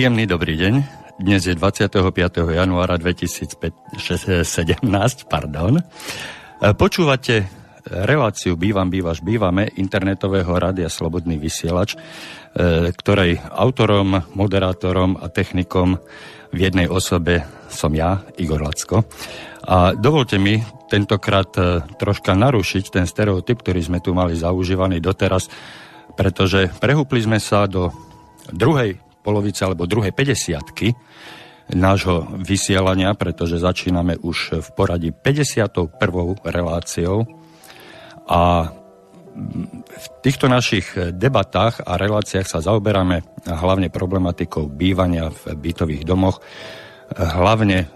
Príjemný dobrý deň. Dnes je 25. januára 2017, pardon. Počúvate reláciu Bývam, bývaš, bývame internetového rádia Slobodný vysielač, e, ktorej autorom, moderátorom a technikom v jednej osobe som ja, Igor Lacko. A dovolte mi tentokrát e, troška narušiť ten stereotyp, ktorý sme tu mali zaužívaný doteraz, pretože prehúpli sme sa do druhej polovice alebo druhej 50 nášho vysielania, pretože začíname už v poradí 51. reláciou a v týchto našich debatách a reláciách sa zaoberáme hlavne problematikou bývania v bytových domoch, hlavne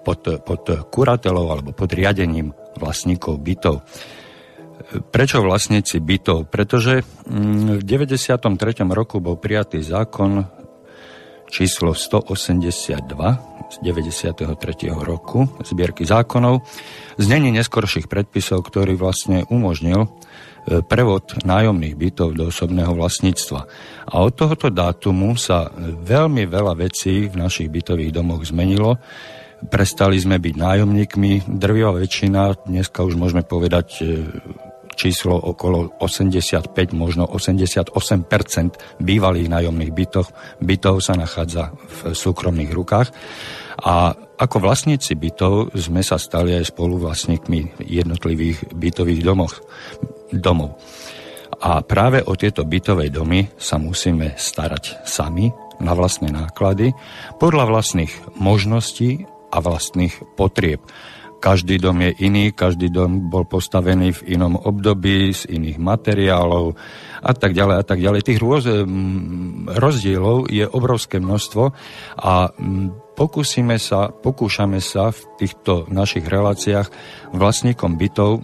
pod, pod kuratelou alebo pod riadením vlastníkov bytov. Prečo vlastníci bytov? Pretože mm, v 93. roku bol prijatý zákon číslo 182 z 93. roku zbierky zákonov, znení neskorších predpisov, ktorý vlastne umožnil e, prevod nájomných bytov do osobného vlastníctva. A od tohoto dátumu sa veľmi veľa vecí v našich bytových domoch zmenilo. Prestali sme byť nájomníkmi, drvivá väčšina, dneska už môžeme povedať e, číslo okolo 85, možno 88 bývalých nájomných bytov, bytov sa nachádza v súkromných rukách. A ako vlastníci bytov sme sa stali aj spoluvlastníkmi jednotlivých bytových domov. domov. A práve o tieto bytové domy sa musíme starať sami na vlastné náklady, podľa vlastných možností a vlastných potrieb. Každý dom je iný, každý dom bol postavený v inom období, z iných materiálov a tak ďalej a tak ďalej. Tých rôz, rozdielov je obrovské množstvo a pokúsime sa, pokúšame sa v týchto našich reláciách vlastníkom bytov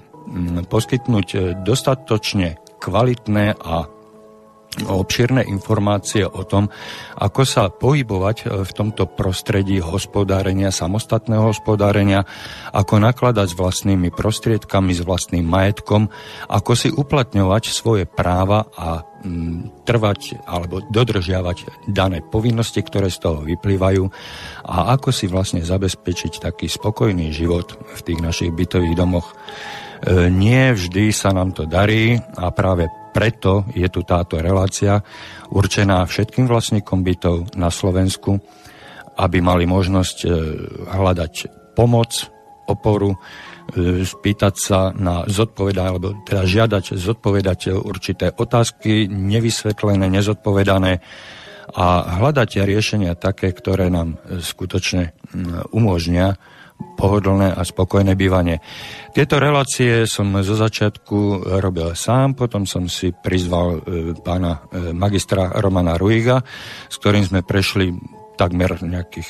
poskytnúť e, dostatočne kvalitné a obširné informácie o tom, ako sa pohybovať e, v tomto prostredí hospodárenia, samostatného hospodárenia, ako nakladať s vlastnými prostriedkami, s vlastným majetkom, ako si uplatňovať svoje práva a mm, trvať alebo dodržiavať dané povinnosti, ktoré z toho vyplývajú a ako si vlastne zabezpečiť taký spokojný život v tých našich bytových domoch. E, nie vždy sa nám to darí a práve preto je tu táto relácia určená všetkým vlastníkom bytov na Slovensku, aby mali možnosť e, hľadať pomoc, oporu, e, spýtať sa na zodpovedanie, alebo teda žiadať zodpovedať určité otázky, nevysvetlené, nezodpovedané a hľadať riešenia také, ktoré nám skutočne umožnia pohodlné a spokojné bývanie. Tieto relácie som zo začiatku robil sám, potom som si prizval e, pána e, magistra Romana Ruiga, s ktorým sme prešli takmer nejakých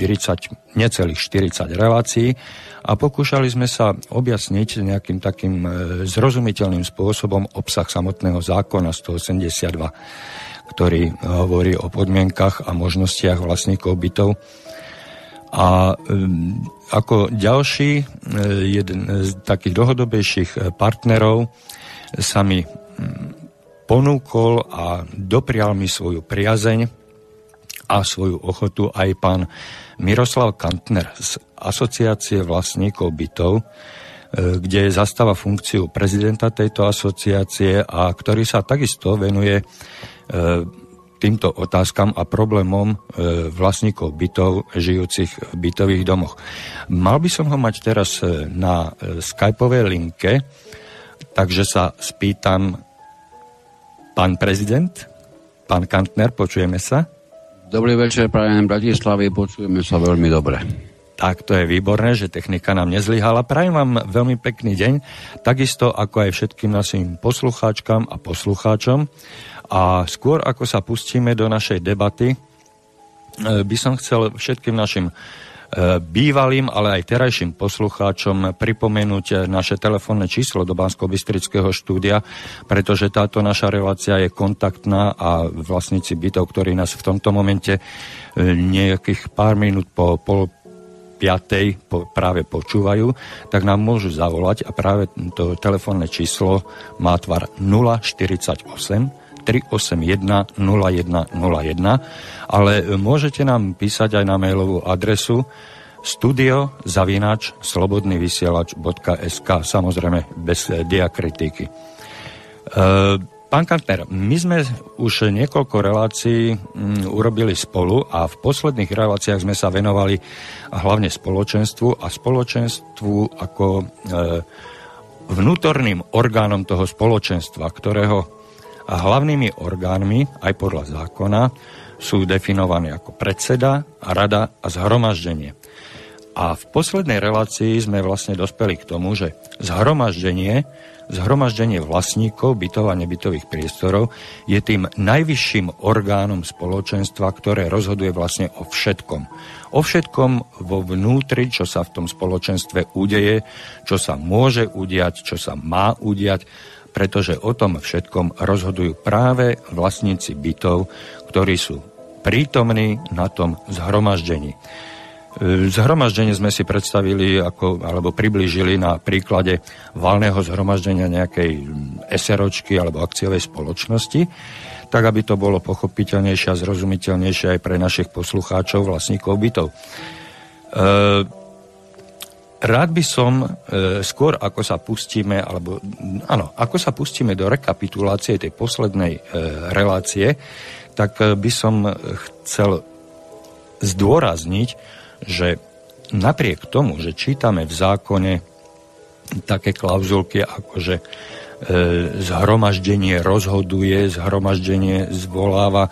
40, necelých 40 relácií a pokúšali sme sa objasniť nejakým takým e, zrozumiteľným spôsobom obsah samotného zákona 182, ktorý hovorí o podmienkach a možnostiach vlastníkov bytov a ako ďalší e, jeden z takých dlhodobejších e, partnerov sa mi ponúkol a doprial mi svoju priazeň a svoju ochotu aj pán Miroslav Kantner z Asociácie vlastníkov bytov, e, kde zastáva funkciu prezidenta tejto asociácie a ktorý sa takisto venuje týmto otázkam a problémom e, vlastníkov bytov žijúcich v bytových domoch. Mal by som ho mať teraz e, na e, skypovej linke, takže sa spýtam pán prezident, pán Kantner, počujeme sa? Dobrý večer, prajem Bratislavy, počujeme sa veľmi dobre. Tak, to je výborné, že technika nám nezlyhala. Prajem vám veľmi pekný deň, takisto ako aj všetkým našim poslucháčkam a poslucháčom. A skôr ako sa pustíme do našej debaty, e, by som chcel všetkým našim e, bývalým, ale aj terajším poslucháčom pripomenúť naše telefónne číslo do bansko bystrického štúdia, pretože táto naša relácia je kontaktná a vlastníci bytov, ktorí nás v tomto momente e, nejakých pár minút po pol piatej po, práve počúvajú, tak nám môžu zavolať a práve to telefónne číslo má tvar 048 381 0101, ale môžete nám písať aj na mailovú adresu studio zavinač slobodnyvysielač.sk samozrejme bez diakritiky. E, pán Kantner, my sme už niekoľko relácií mm, urobili spolu a v posledných reláciách sme sa venovali hlavne spoločenstvu a spoločenstvu ako e, vnútorným orgánom toho spoločenstva, ktorého hlavnými orgánmi, aj podľa zákona, sú definované ako predseda, rada a zhromaždenie. A v poslednej relácii sme vlastne dospeli k tomu, že zhromaždenie, zhromaždenie vlastníkov bytov a nebytových priestorov je tým najvyšším orgánom spoločenstva, ktoré rozhoduje vlastne o všetkom. O všetkom vo vnútri, čo sa v tom spoločenstve udeje, čo sa môže udiať, čo sa má udiať, pretože o tom všetkom rozhodujú práve vlastníci bytov, ktorí sú prítomní na tom zhromaždení. Zhromaždenie sme si predstavili ako, alebo priblížili na príklade valného zhromaždenia nejakej SROčky alebo akciovej spoločnosti, tak aby to bolo pochopiteľnejšie a zrozumiteľnejšie aj pre našich poslucháčov, vlastníkov bytov. E, rád by som e, skôr, ako sa pustíme, alebo áno, ako sa pustíme do rekapitulácie tej poslednej e, relácie, tak e, by som chcel zdôrazniť, že napriek tomu, že čítame v zákone také klauzulky ako, že e, zhromaždenie rozhoduje, zhromaždenie zvoláva,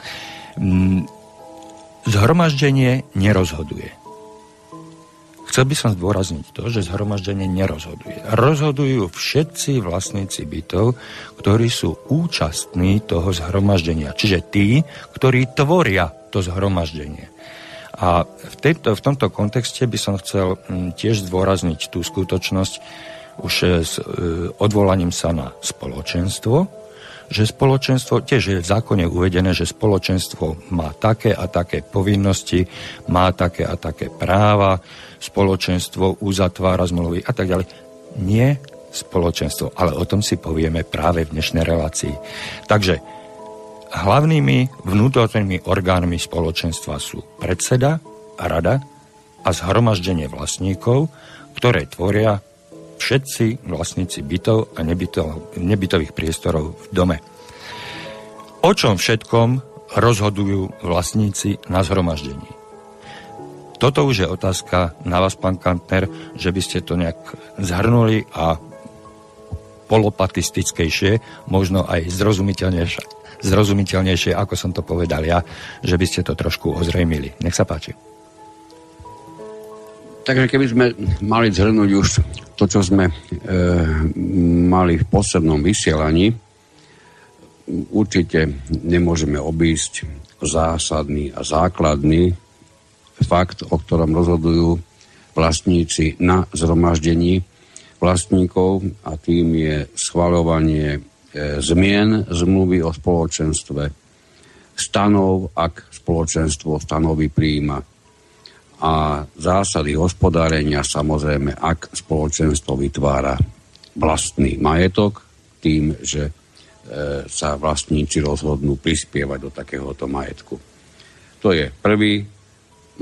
m, zhromaždenie nerozhoduje. Chcel by som zdôrazniť to, že zhromaždenie nerozhoduje. Rozhodujú všetci vlastníci bytov, ktorí sú účastní toho zhromaždenia. Čiže tí, ktorí tvoria to zhromaždenie. A v, tejto, v tomto kontexte by som chcel mm, tiež zdôrazniť tú skutočnosť už e, s e, odvolaním sa na spoločenstvo, že spoločenstvo, tiež je v zákone uvedené, že spoločenstvo má také a také povinnosti, má také a také práva, spoločenstvo uzatvára zmluvy a tak ďalej. Nie spoločenstvo, ale o tom si povieme práve v dnešnej relácii. Takže Hlavnými vnútornými orgánmi spoločenstva sú predseda, rada a zhromaždenie vlastníkov, ktoré tvoria všetci vlastníci bytov a nebytov, nebytových priestorov v dome. O čom všetkom rozhodujú vlastníci na zhromaždení? Toto už je otázka na vás, pán Kantner, že by ste to nejak zhrnuli a polopatistickejšie, možno aj zrozumiteľnejšie zrozumiteľnejšie, ako som to povedal ja, že by ste to trošku ozrejmili. Nech sa páči. Takže keby sme mali zhrnúť už to, čo sme e, mali v poslednom vysielaní, určite nemôžeme obísť zásadný a základný fakt, o ktorom rozhodujú vlastníci na zhromaždení vlastníkov a tým je schvaľovanie E, zmien zmluvy o spoločenstve, stanov, ak spoločenstvo stanovy príjima a zásady hospodárenia samozrejme, ak spoločenstvo vytvára vlastný majetok tým, že e, sa vlastníci rozhodnú prispievať do takéhoto majetku. To je prvý,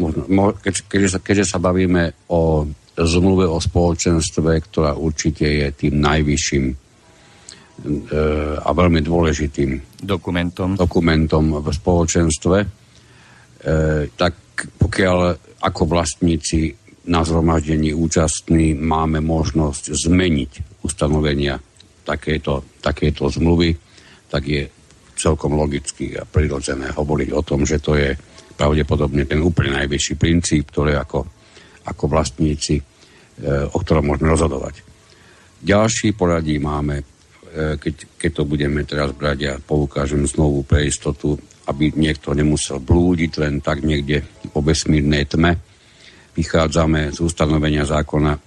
možno, keď, keďže, sa, keďže sa bavíme o zmluve o spoločenstve, ktorá určite je tým najvyšším E, a veľmi dôležitým dokumentom, dokumentom v spoločenstve, e, tak pokiaľ ako vlastníci na zhromaždení účastní máme možnosť zmeniť ustanovenia takéto, takéto zmluvy, tak je celkom logicky a prirodzené hovoriť o tom, že to je pravdepodobne ten úplne najvyšší princíp, ktorý ako, ako vlastníci, e, o ktorom môžeme rozhodovať. Ďalší poradí máme keď, keď to budeme teraz brať, ja poukážem znovu pre istotu, aby niekto nemusel blúdiť len tak niekde po vesmírnej tme. Vychádzame z ustanovenia zákona e,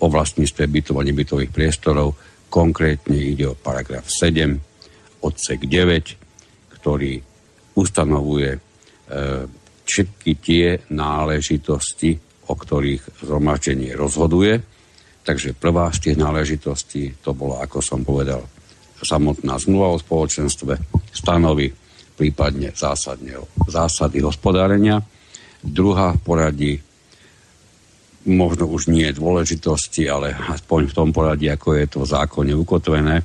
o vlastníctve bytov a nebytových priestorov. Konkrétne ide o paragraf 7, odsek 9, ktorý ustanovuje e, všetky tie náležitosti, o ktorých zhromaždenie rozhoduje Takže prvá z tých náležitostí to bolo, ako som povedal, samotná zmluva o spoločenstve stanoví prípadne zásadne, zásady hospodárenia. Druhá poradí možno už nie dôležitosti, ale aspoň v tom poradí, ako je to v zákone ukotvené.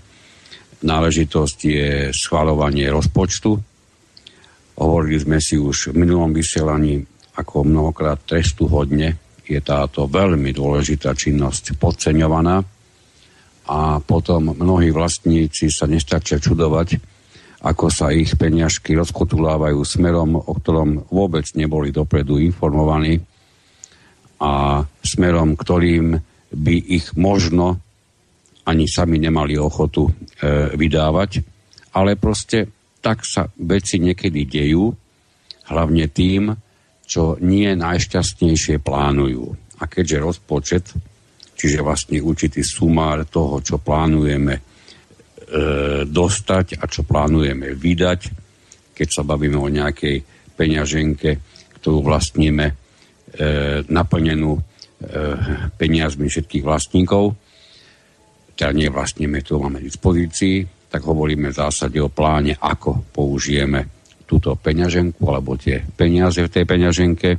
Náležitosť je schvalovanie rozpočtu. Hovorili sme si už v minulom vysielaní, ako mnohokrát trestu hodne je táto veľmi dôležitá činnosť podceňovaná a potom mnohí vlastníci sa nestačia čudovať, ako sa ich peniažky rozkotulávajú smerom, o ktorom vôbec neboli dopredu informovaní a smerom, ktorým by ich možno ani sami nemali ochotu e, vydávať. Ale proste tak sa veci niekedy dejú, hlavne tým, čo nie najšťastnejšie plánujú. A keďže rozpočet, čiže vlastne určitý sumár toho, čo plánujeme e, dostať a čo plánujeme vydať, keď sa bavíme o nejakej peňaženke, ktorú vlastníme e, naplnenú e, peniazmi všetkých vlastníkov, teda nie vlastníme, to máme v dispozícii, tak hovoríme v zásade o pláne, ako použijeme túto peňaženku alebo tie peniaze v tej peňaženke.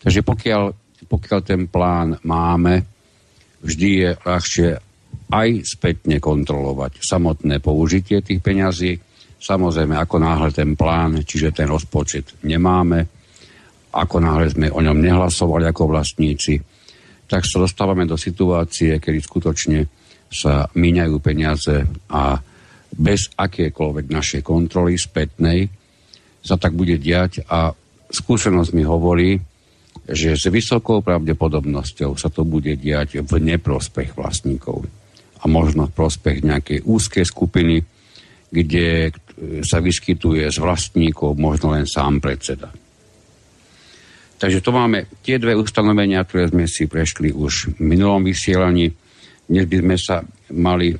Takže pokiaľ, pokiaľ ten plán máme, vždy je ľahšie aj spätne kontrolovať samotné použitie tých peňazí. Samozrejme, ako náhle ten plán, čiže ten rozpočet nemáme, ako náhle sme o ňom nehlasovali ako vlastníci, tak sa dostávame do situácie, kedy skutočne sa míňajú peniaze a bez akékoľvek našej kontroly spätnej sa tak bude diať a skúsenosť mi hovorí, že s vysokou pravdepodobnosťou sa to bude diať v neprospech vlastníkov a možno v prospech nejakej úzkej skupiny, kde sa vyskytuje z vlastníkov možno len sám predseda. Takže to máme tie dve ustanovenia, ktoré sme si prešli už v minulom vysielaní. Dnes by sme sa mali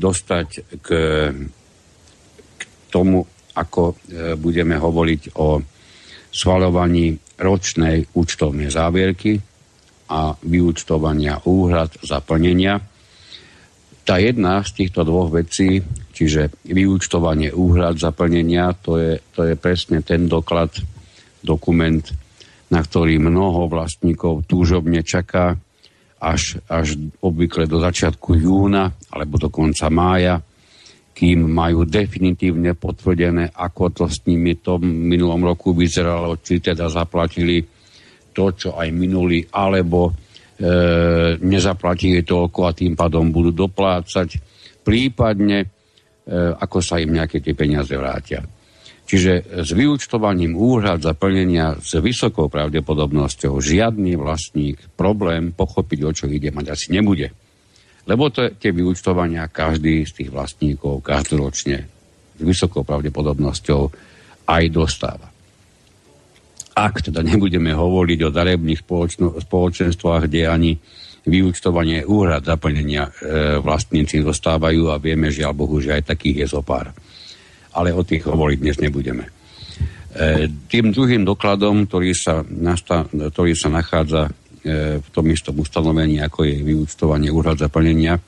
dostať k, k tomu, ako e, budeme hovoriť o schvalovaní ročnej účtovnej závierky a vyúčtovania úhrad zaplnenia. Tá jedna z týchto dvoch vecí, čiže vyúčtovanie úhrad zaplnenia, to je, to je presne ten doklad, dokument, na ktorý mnoho vlastníkov túžobne čaká až, až obvykle do začiatku júna alebo do konca mája, kým majú definitívne potvrdené, ako to s nimi to v minulom roku vyzeralo, či teda zaplatili to, čo aj minuli, alebo e, nezaplatili toľko a tým pádom budú doplácať, prípadne e, ako sa im nejaké tie peniaze vrátia. Čiže s vyúčtovaním úhrad za plnenia s vysokou pravdepodobnosťou žiadny vlastník problém pochopiť, o čo ide, mať asi nebude. Lebo to, tie vyúčtovania každý z tých vlastníkov každoročne s vysokou pravdepodobnosťou aj dostáva. Ak teda nebudeme hovoriť o darebných spoločno, spoločenstvách, kde ani vyúčtovanie úhrad zaplnenia e, vlastníci dostávajú a vieme, že Bohu, že aj takých je zopár. Ale o tých hovoriť dnes nebudeme. E, tým druhým dokladom, ktorý sa, nasta, ktorý sa nachádza v tom istom ustanovení, ako je vyúčtovanie úhrad zaplnenia,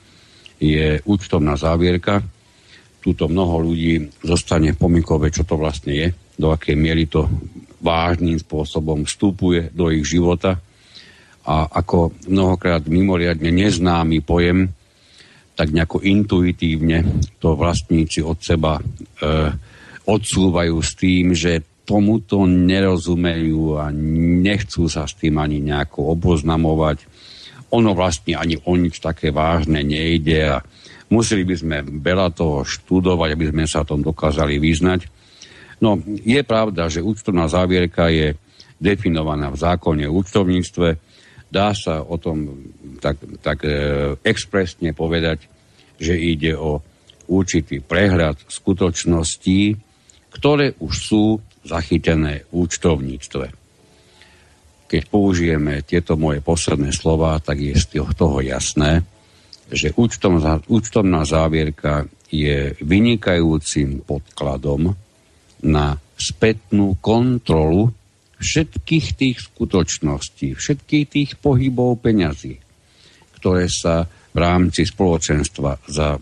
je účtovná závierka. Tuto mnoho ľudí zostane pomykové, čo to vlastne je, do akej miery to vážnym spôsobom vstupuje do ich života a ako mnohokrát mimoriadne neznámy pojem, tak nejako intuitívne to vlastníci od seba e, odsúvajú s tým, že tomuto nerozumejú a nechcú sa s tým ani nejako oboznamovať. Ono vlastne ani o nič také vážne nejde a museli by sme veľa toho študovať, aby sme sa tom dokázali vyznať. No, je pravda, že účtovná závierka je definovaná v zákone o účtovníctve. Dá sa o tom tak, tak e, expresne povedať, že ide o určitý prehľad skutočností, ktoré už sú zachytené v účtovníctve. Keď použijeme tieto moje posledné slova, tak je z toho jasné, že účtovná, závierka je vynikajúcim podkladom na spätnú kontrolu všetkých tých skutočností, všetkých tých pohybov peňazí, ktoré sa v rámci spoločenstva za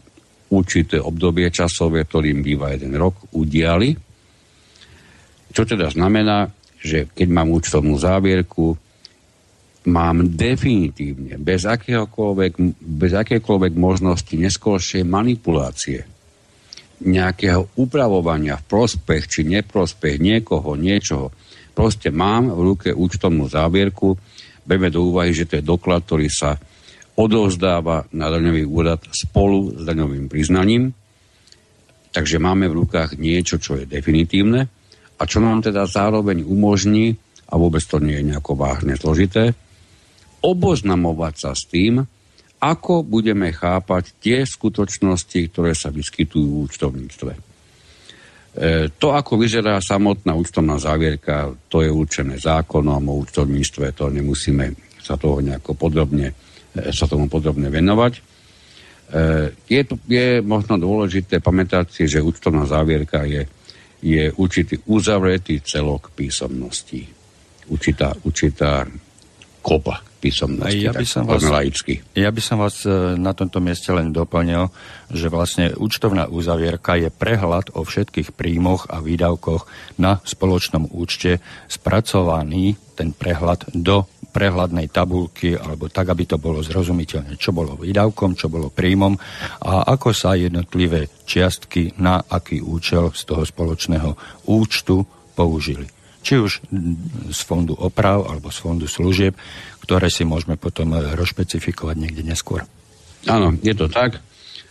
určité obdobie časové, ktorým býva jeden rok, udiali. Čo teda znamená, že keď mám účtovnú závierku, mám definitívne, bez, bez akékoľvek možnosti neskôršej manipulácie, nejakého upravovania v prospech či neprospech niekoho, niečoho. Proste mám v ruke účtovnú závierku, Berieme do úvahy, že to je doklad, ktorý sa odovzdáva na daňový úrad spolu s daňovým priznaním. Takže máme v rukách niečo, čo je definitívne a čo nám teda zároveň umožní, a vôbec to nie je nejako vážne zložité, oboznamovať sa s tým, ako budeme chápať tie skutočnosti, ktoré sa vyskytujú v účtovníctve. E, to, ako vyzerá samotná účtovná závierka, to je určené zákonom o účtovníctve, to nemusíme sa toho nejako podrobne, e, sa tomu podrobne venovať. E, je, je možno dôležité pamätať si, že účtovná závierka je, je určitý uzavretý celok písomností. Určitá, určitá kopa písomnosti. Ja by, som vás, laicky. ja by som vás e, na tomto mieste len doplnil, že vlastne účtovná uzavierka je prehľad o všetkých príjmoch a výdavkoch na spoločnom účte spracovaný ten prehľad do prehľadnej tabulky, alebo tak, aby to bolo zrozumiteľné, čo bolo výdavkom, čo bolo príjmom a ako sa jednotlivé čiastky na aký účel z toho spoločného účtu použili či už z fondu oprav alebo z fondu služieb, ktoré si môžeme potom e, rozšpecifikovať niekde neskôr. Áno, je to tak.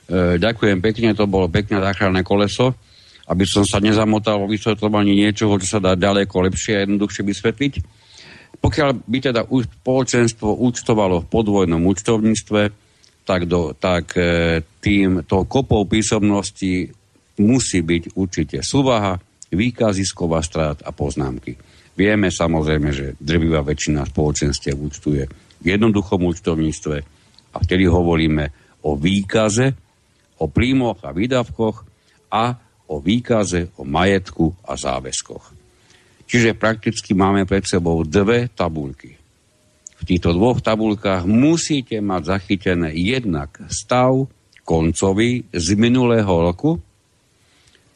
E, ďakujem pekne, to bolo pekné záchranné koleso, aby som sa nezamotal vo vysvetľovaní niečoho, čo sa dá ďaleko lepšie a jednoduchšie vysvetliť. Pokiaľ by teda spoločenstvo účtovalo v podvojnom účtovníctve, tak, do, tak e, tým to kopou písomnosti musí byť určite súvaha, výkazisková strát a poznámky. Vieme samozrejme, že drvivá väčšina spoločenstiev účtuje v jednoduchom účtovníctve a vtedy hovoríme o výkaze, o príjmoch a výdavkoch a o výkaze, o majetku a záväzkoch. Čiže prakticky máme pred sebou dve tabulky. V týchto dvoch tabulkách musíte mať zachytené jednak stav koncový z minulého roku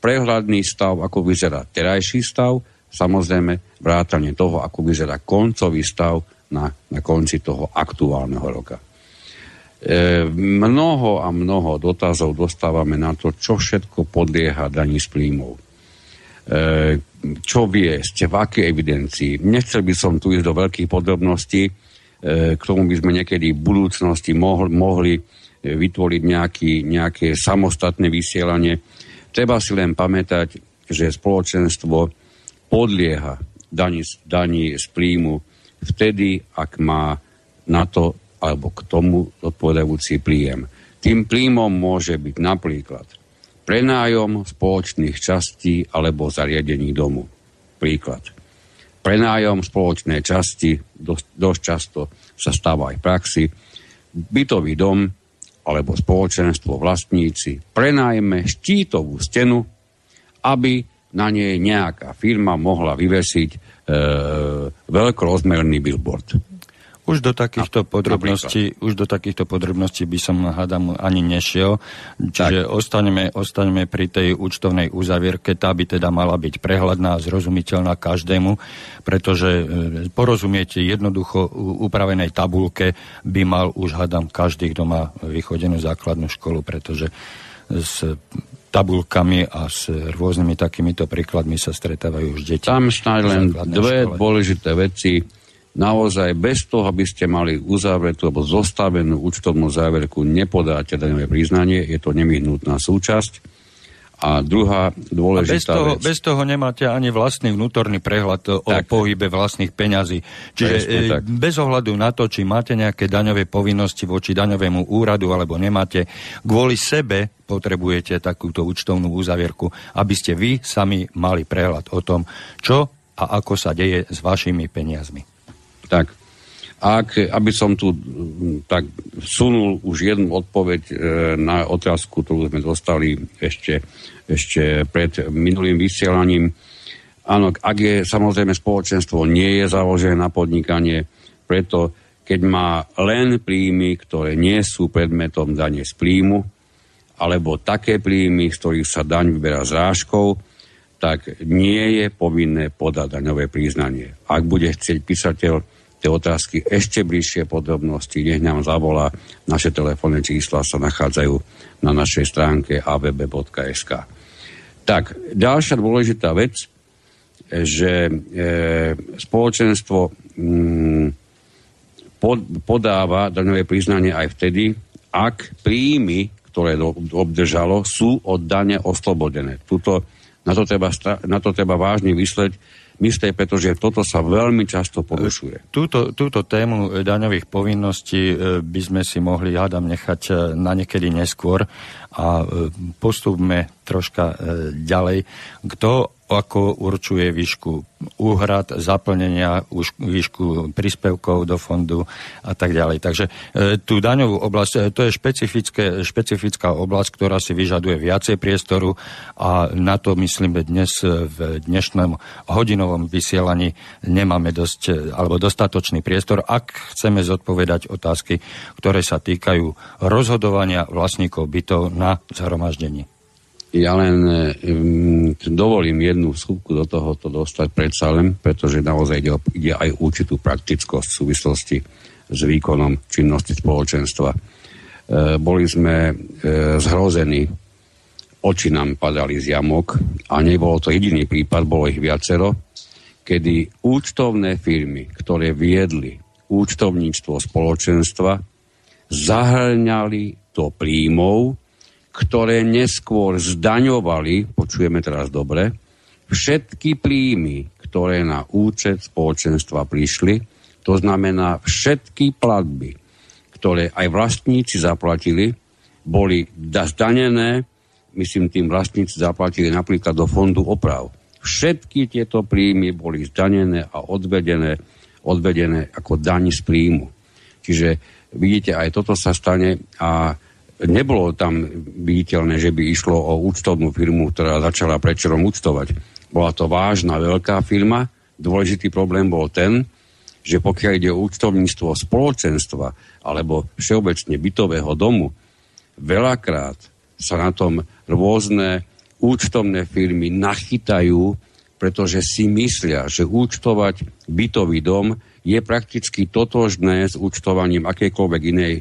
prehľadný stav, ako vyzerá terajší stav, samozrejme vrátanie toho, ako vyzerá koncový stav na, na konci toho aktuálneho roka. E, mnoho a mnoho dotazov dostávame na to, čo všetko podlieha daní z príjmov. E, čo vie, ste v akej evidencii. Nechcel by som tu ísť do veľkých podrobností, e, k tomu by sme niekedy v budúcnosti mohli, mohli vytvoriť nejaký, nejaké samostatné vysielanie Treba si len pamätať, že spoločenstvo podlieha daní, daní z príjmu vtedy, ak má na to alebo k tomu odpovedajúci príjem. Tým príjmom môže byť napríklad prenájom spoločných častí alebo zariadení domu. Príklad. Prenájom spoločnej časti dosť, dosť často sa stáva aj v praxi. Bytový dom alebo spoločenstvo vlastníci prenajme štítovú stenu, aby na nej nejaká firma mohla vyvesiť e, veľkorozmerný billboard. Už do takýchto podrobností, už do takýchto podrobností by som hádam ani nešiel. Čiže ostaneme, ostaneme pri tej účtovnej uzavierke. Tá by teda mala byť prehľadná a zrozumiteľná každému, pretože e, porozumiete jednoducho upravenej tabulke by mal už hádam každý, kto má vychodenú základnú školu, pretože s tabulkami a s rôznymi takýmito príkladmi sa stretávajú už deti. Tam snáď len dve škole. dôležité veci naozaj bez toho, aby ste mali uzavretú alebo zostavenú účtovnú záverku, nepodáte daňové priznanie, je to nevyhnutná súčasť. A druhá dôležitá a bez toho, vec... bez toho nemáte ani vlastný vnútorný prehľad o tak. pohybe vlastných peňazí. Čiže Presne, e, bez ohľadu na to, či máte nejaké daňové povinnosti voči daňovému úradu alebo nemáte, kvôli sebe potrebujete takúto účtovnú uzavierku, aby ste vy sami mali prehľad o tom, čo a ako sa deje s vašimi peniazmi. Tak, ak, aby som tu tak sunul už jednu odpoveď e, na otázku, ktorú sme dostali ešte, ešte pred minulým vysielaním. Áno, ak je samozrejme spoločenstvo nie je založené na podnikanie, preto keď má len príjmy, ktoré nie sú predmetom dane z príjmu alebo také príjmy, z ktorých sa daň vyberá zrážkou, tak nie je povinné podať daňové priznanie. Ak bude chcieť písateľ tie otázky ešte bližšie podrobnosti, nech nám zavolá. Naše telefónne čísla sa nachádzajú na našej stránke avb.sk. Tak, ďalšia dôležitá vec, že e, spoločenstvo mm, pod, podáva daňové priznanie aj vtedy, ak príjmy, ktoré do, obdržalo, sú od dane oslobodené. Tuto, na, to treba, na to treba vážne vysleť, myslieť, pretože toto sa veľmi často porušuje. Túto, túto tému daňových povinností e, by sme si mohli, hádam, nechať e, na niekedy neskôr a postupme troška ďalej. Kto ako určuje výšku úhrad, zaplnenia, výšku príspevkov do fondu a tak ďalej. Takže e, tú daňovú oblasť, e, to je špecifická oblasť, ktorá si vyžaduje viacej priestoru a na to myslíme dnes e, v dnešnom hodinovom vysielaní nemáme dosť, e, alebo dostatočný priestor, ak chceme zodpovedať otázky, ktoré sa týkajú rozhodovania vlastníkov bytov na zhromaždení. Ja len um, dovolím jednu skúbku do tohoto dostať predsa len, pretože naozaj ide, ide aj určitú praktickosť v súvislosti s výkonom činnosti spoločenstva. E, boli sme e, zhrození, oči nám padali z jamok a nebolo to jediný prípad, bolo ich viacero, kedy účtovné firmy, ktoré viedli účtovníctvo spoločenstva, zahrňali do príjmov ktoré neskôr zdaňovali, počujeme teraz dobre, všetky príjmy, ktoré na účet spoločenstva prišli, to znamená všetky platby, ktoré aj vlastníci zaplatili, boli zdanené, myslím tým vlastníci zaplatili napríklad do fondu oprav. Všetky tieto príjmy boli zdanené a odvedené, odvedené ako daň z príjmu. Čiže vidíte, aj toto sa stane a nebolo tam viditeľné, že by išlo o účtovnú firmu, ktorá začala predčerom účtovať. Bola to vážna, veľká firma. Dôležitý problém bol ten, že pokiaľ ide o účtovníctvo spoločenstva alebo všeobecne bytového domu, veľakrát sa na tom rôzne účtovné firmy nachytajú, pretože si myslia, že účtovať bytový dom je prakticky totožné s účtovaním akejkoľvek inej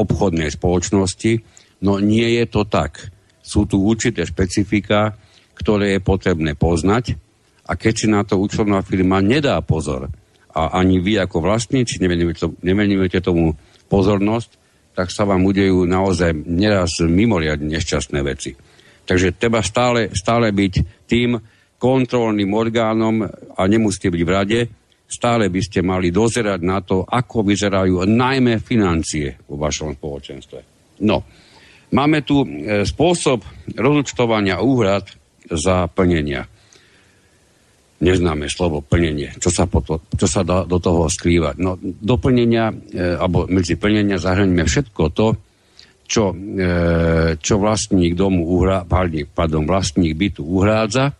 obchodnej spoločnosti, no nie je to tak. Sú tu určité špecifika, ktoré je potrebné poznať a keď si na to účtovná firma nedá pozor a ani vy ako vlastníci nevenujete tomu pozornosť, tak sa vám udejú naozaj neraz mimoriadne nešťastné veci. Takže treba stále, stále byť tým kontrolným orgánom a nemusíte byť v rade, stále by ste mali dozerať na to, ako vyzerajú najmä financie vo vašom spoločenstve. No, máme tu e, spôsob rozúčtovania úhrad za plnenia. Neznáme slovo plnenie. Čo sa, to, čo sa dá do toho skrývať? No, do e, alebo medzi plnenia zahrňujeme všetko to, čo, e, čo vlastník domu uhrá, pardon, vlastník bytu uhrádza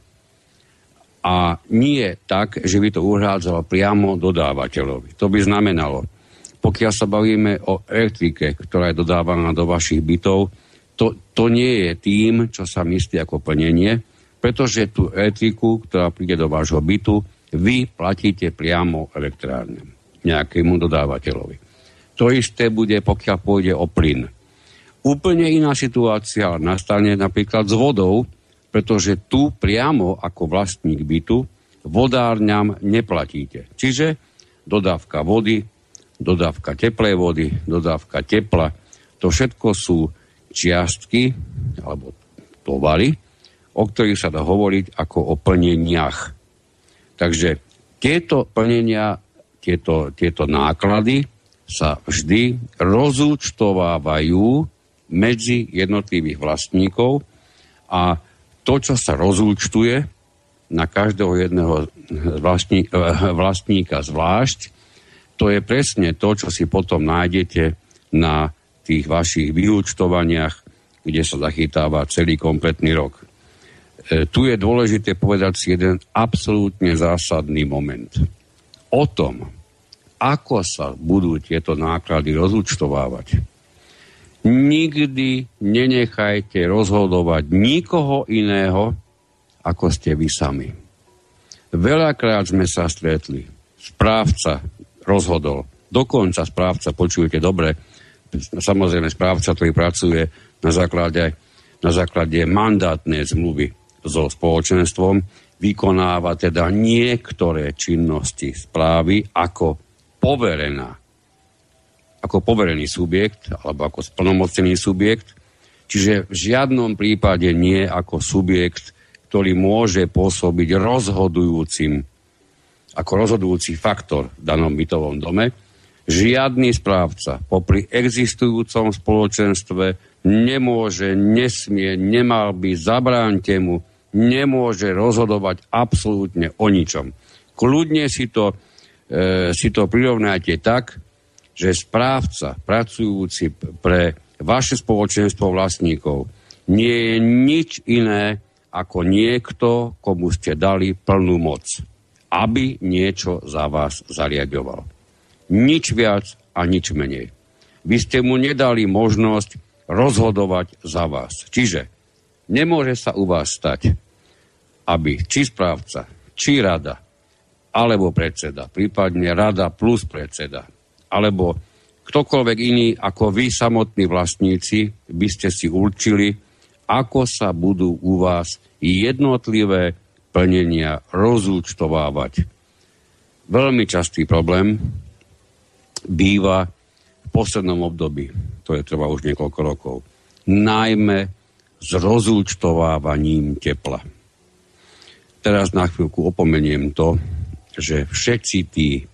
a nie tak, že by to uhrádzalo priamo dodávateľovi. To by znamenalo, pokiaľ sa bavíme o elektrike, ktorá je dodávaná do vašich bytov, to, to nie je tým, čo sa myslí ako plnenie, pretože tú elektriku, ktorá príde do vášho bytu, vy platíte priamo elektrárne nejakému dodávateľovi. To isté bude, pokiaľ pôjde o plyn. Úplne iná situácia nastane napríklad s vodou, pretože tu priamo ako vlastník bytu vodárňam neplatíte. Čiže dodávka vody, dodávka teplej vody, dodávka tepla, to všetko sú čiastky alebo tovary, o ktorých sa dá hovoriť ako o plneniach. Takže tieto plnenia, tieto, tieto náklady sa vždy rozúčtovávajú medzi jednotlivých vlastníkov a to, čo sa rozúčtuje na každého jedného vlastní, eh, vlastníka zvlášť, to je presne to, čo si potom nájdete na tých vašich vyúčtovaniach, kde sa zachytáva celý kompletný rok. E, tu je dôležité povedať si jeden absolútne zásadný moment. O tom, ako sa budú tieto náklady rozúčtovávať, nikdy nenechajte rozhodovať nikoho iného, ako ste vy sami. Veľakrát sme sa stretli. Správca rozhodol. Dokonca správca, počujete dobre, samozrejme správca, ktorý pracuje na základe, na základe mandátnej zmluvy so spoločenstvom, vykonáva teda niektoré činnosti správy ako poverená ako poverený subjekt alebo ako splnomocený subjekt, čiže v žiadnom prípade nie ako subjekt, ktorý môže pôsobiť rozhodujúcim, ako rozhodujúci faktor v danom bytovom dome. Žiadny správca popri existujúcom spoločenstve nemôže, nesmie, nemal by, zabránte mu, nemôže rozhodovať absolútne o ničom. Kľudne si to, e, si to prirovnáte tak, že správca pracujúci pre vaše spoločenstvo vlastníkov nie je nič iné ako niekto, komu ste dali plnú moc, aby niečo za vás zariadoval. Nič viac a nič menej. Vy ste mu nedali možnosť rozhodovať za vás. Čiže nemôže sa u vás stať, aby či správca, či rada, alebo predseda, prípadne rada plus predseda, alebo ktokoľvek iný ako vy samotní vlastníci by ste si určili, ako sa budú u vás jednotlivé plnenia rozúčtovávať. Veľmi častý problém býva v poslednom období, to je trvá už niekoľko rokov, najmä s rozúčtovávaním tepla. Teraz na chvíľku opomeniem to, že všetci tí,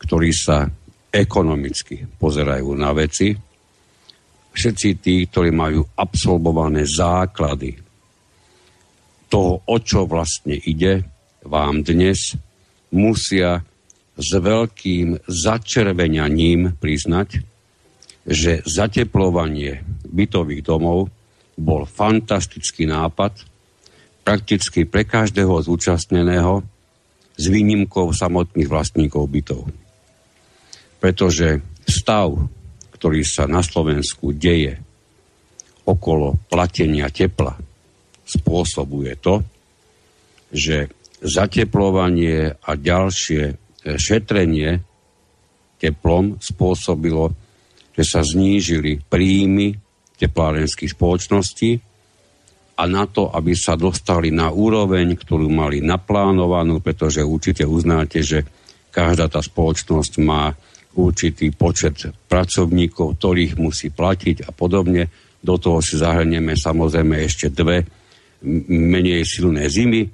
ktorí sa ekonomicky pozerajú na veci. Všetci tí, ktorí majú absolvované základy toho, o čo vlastne ide, vám dnes musia s veľkým začerveňaním priznať, že zateplovanie bytových domov bol fantastický nápad, prakticky pre každého zúčastneného s výnimkou samotných vlastníkov bytov pretože stav, ktorý sa na Slovensku deje okolo platenia tepla, spôsobuje to, že zateplovanie a ďalšie e, šetrenie teplom spôsobilo, že sa znížili príjmy teplárenských spoločností a na to, aby sa dostali na úroveň, ktorú mali naplánovanú, pretože určite uznáte, že každá tá spoločnosť má určitý počet pracovníkov, ktorých musí platiť a podobne. Do toho si zahrnieme samozrejme ešte dve menej silné zimy.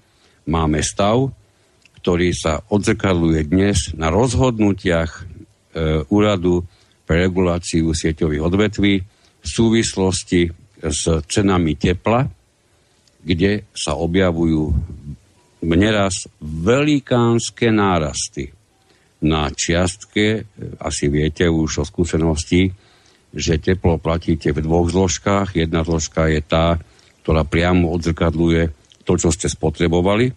Máme stav, ktorý sa odzrkadluje dnes na rozhodnutiach e, úradu pre reguláciu sieťových odvetví v súvislosti s cenami tepla, kde sa objavujú neraz velikánske nárasty na čiastke, asi viete už o skúsenosti, že teplo platíte v dvoch zložkách. Jedna zložka je tá, ktorá priamo odzrkadluje to, čo ste spotrebovali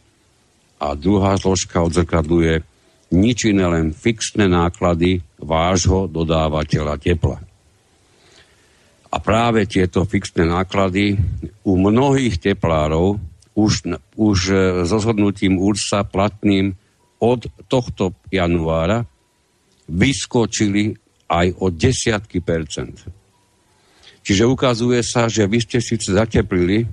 a druhá zložka odzrkadluje nič iné len fixné náklady vášho dodávateľa tepla. A práve tieto fixné náklady u mnohých teplárov už, už s rozhodnutím úrsa platným od tohto januára vyskočili aj o desiatky percent. Čiže ukazuje sa, že vy ste síce zateplili,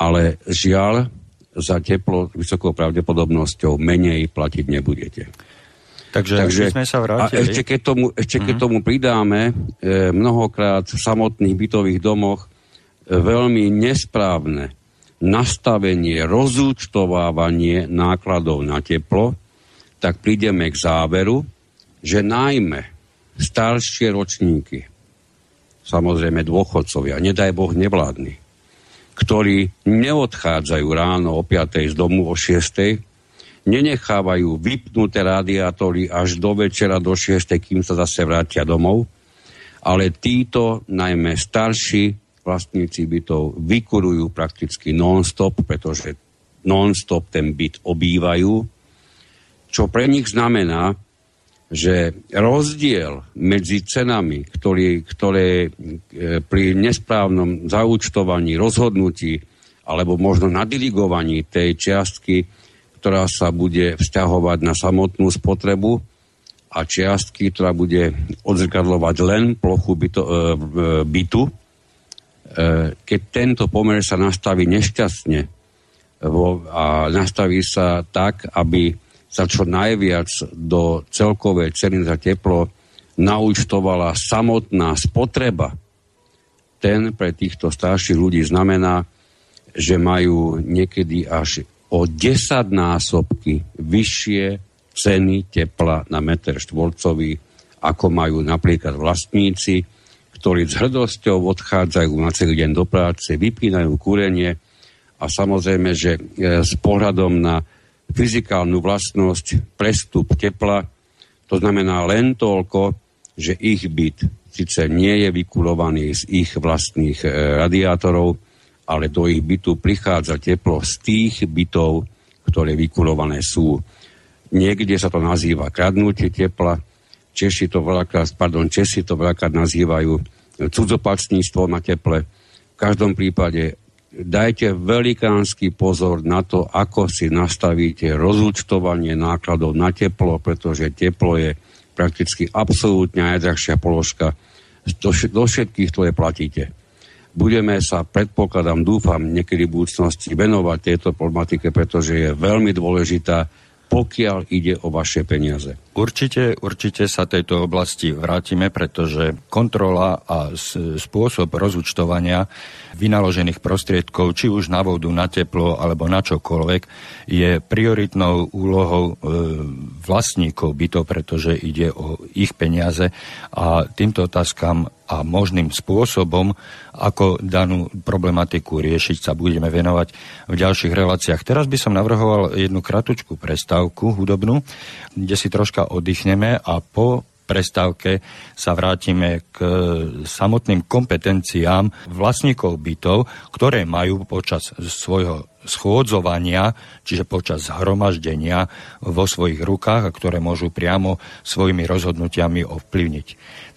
ale žiaľ za teplo vysokou pravdepodobnosťou menej platiť nebudete. Takže, Takže sme sa vrátili. A ešte keď tomu, ešte keď mhm. tomu pridáme, e, mnohokrát v samotných bytových domoch e, veľmi nesprávne nastavenie, rozúčtovávanie nákladov na teplo, tak prídeme k záveru, že najmä staršie ročníky, samozrejme dôchodcovia, nedaj Boh nevládni, ktorí neodchádzajú ráno o 5. z domu o 6. nenechávajú vypnuté radiátory až do večera do 6. kým sa zase vrátia domov, ale títo, najmä starší vlastníci bytov, vykurujú prakticky non-stop, pretože non-stop ten byt obývajú čo pre nich znamená, že rozdiel medzi cenami, ktorý, ktoré e, pri nesprávnom zaúčtovaní, rozhodnutí alebo možno nadiligovaní tej čiastky, ktorá sa bude vzťahovať na samotnú spotrebu a čiastky, ktorá bude odzrkadlovať len plochu byto, e, bytu, e, keď tento pomer sa nastaví nešťastne a nastaví sa tak, aby sa čo najviac do celkovej ceny za teplo naúčtovala samotná spotreba, ten pre týchto starších ľudí znamená, že majú niekedy až o 10 násobky vyššie ceny tepla na meter štvorcový, ako majú napríklad vlastníci, ktorí s hrdosťou odchádzajú na celý deň do práce, vypínajú kúrenie a samozrejme, že e, s pohľadom na fyzikálnu vlastnosť prestup tepla. To znamená len toľko, že ich byt síce nie je vykulovaný z ich vlastných e, radiátorov, ale do ich bytu prichádza teplo z tých bytov, ktoré vykulované sú. Niekde sa to nazýva kradnutie tepla, Češi to veľakrát, pardon, Česi to veľakrát nazývajú cudzopacníctvo na teple. V každom prípade dajte velikánsky pozor na to, ako si nastavíte rozúčtovanie nákladov na teplo, pretože teplo je prakticky absolútne najdrahšia položka do, všetkých, ktoré platíte. Budeme sa, predpokladám, dúfam, niekedy v budúcnosti venovať tejto problematike, pretože je veľmi dôležitá pokiaľ ide o vaše peniaze. Určite, určite sa tejto oblasti vrátime, pretože kontrola a spôsob rozúčtovania vynaložených prostriedkov, či už na vodu, na teplo alebo na čokoľvek, je prioritnou úlohou e, vlastníkov bytov, pretože ide o ich peniaze a týmto otázkam a možným spôsobom, ako danú problematiku riešiť, sa budeme venovať v ďalších reláciách. Teraz by som navrhoval jednu kratučku prestávku hudobnú, kde si troška oddychneme a po prestávke sa vrátime k samotným kompetenciám vlastníkov bytov, ktoré majú počas svojho schôdzovania, čiže počas zhromaždenia vo svojich rukách a ktoré môžu priamo svojimi rozhodnutiami ovplyvniť.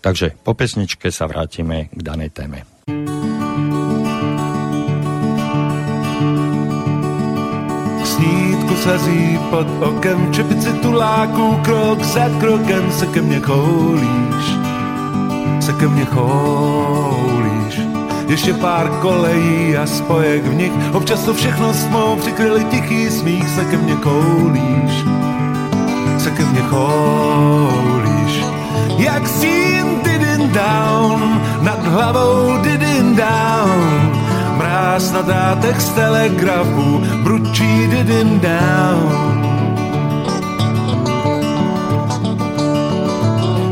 Takže po pesničke sa vrátime k danej téme. Sazí pod okem, čepici tuláků, krok za krokem se ke mně choulíš, se ke mně choulíš. Ještě pár kolejí a spojek v nich, občas to všechno smou přikryli tichý smích, se ke mně koulíš, se ke mně choulíš. Jak stín didin down, nad hlavou didin down, mráz na dátech z telegrafu, bručí didin down.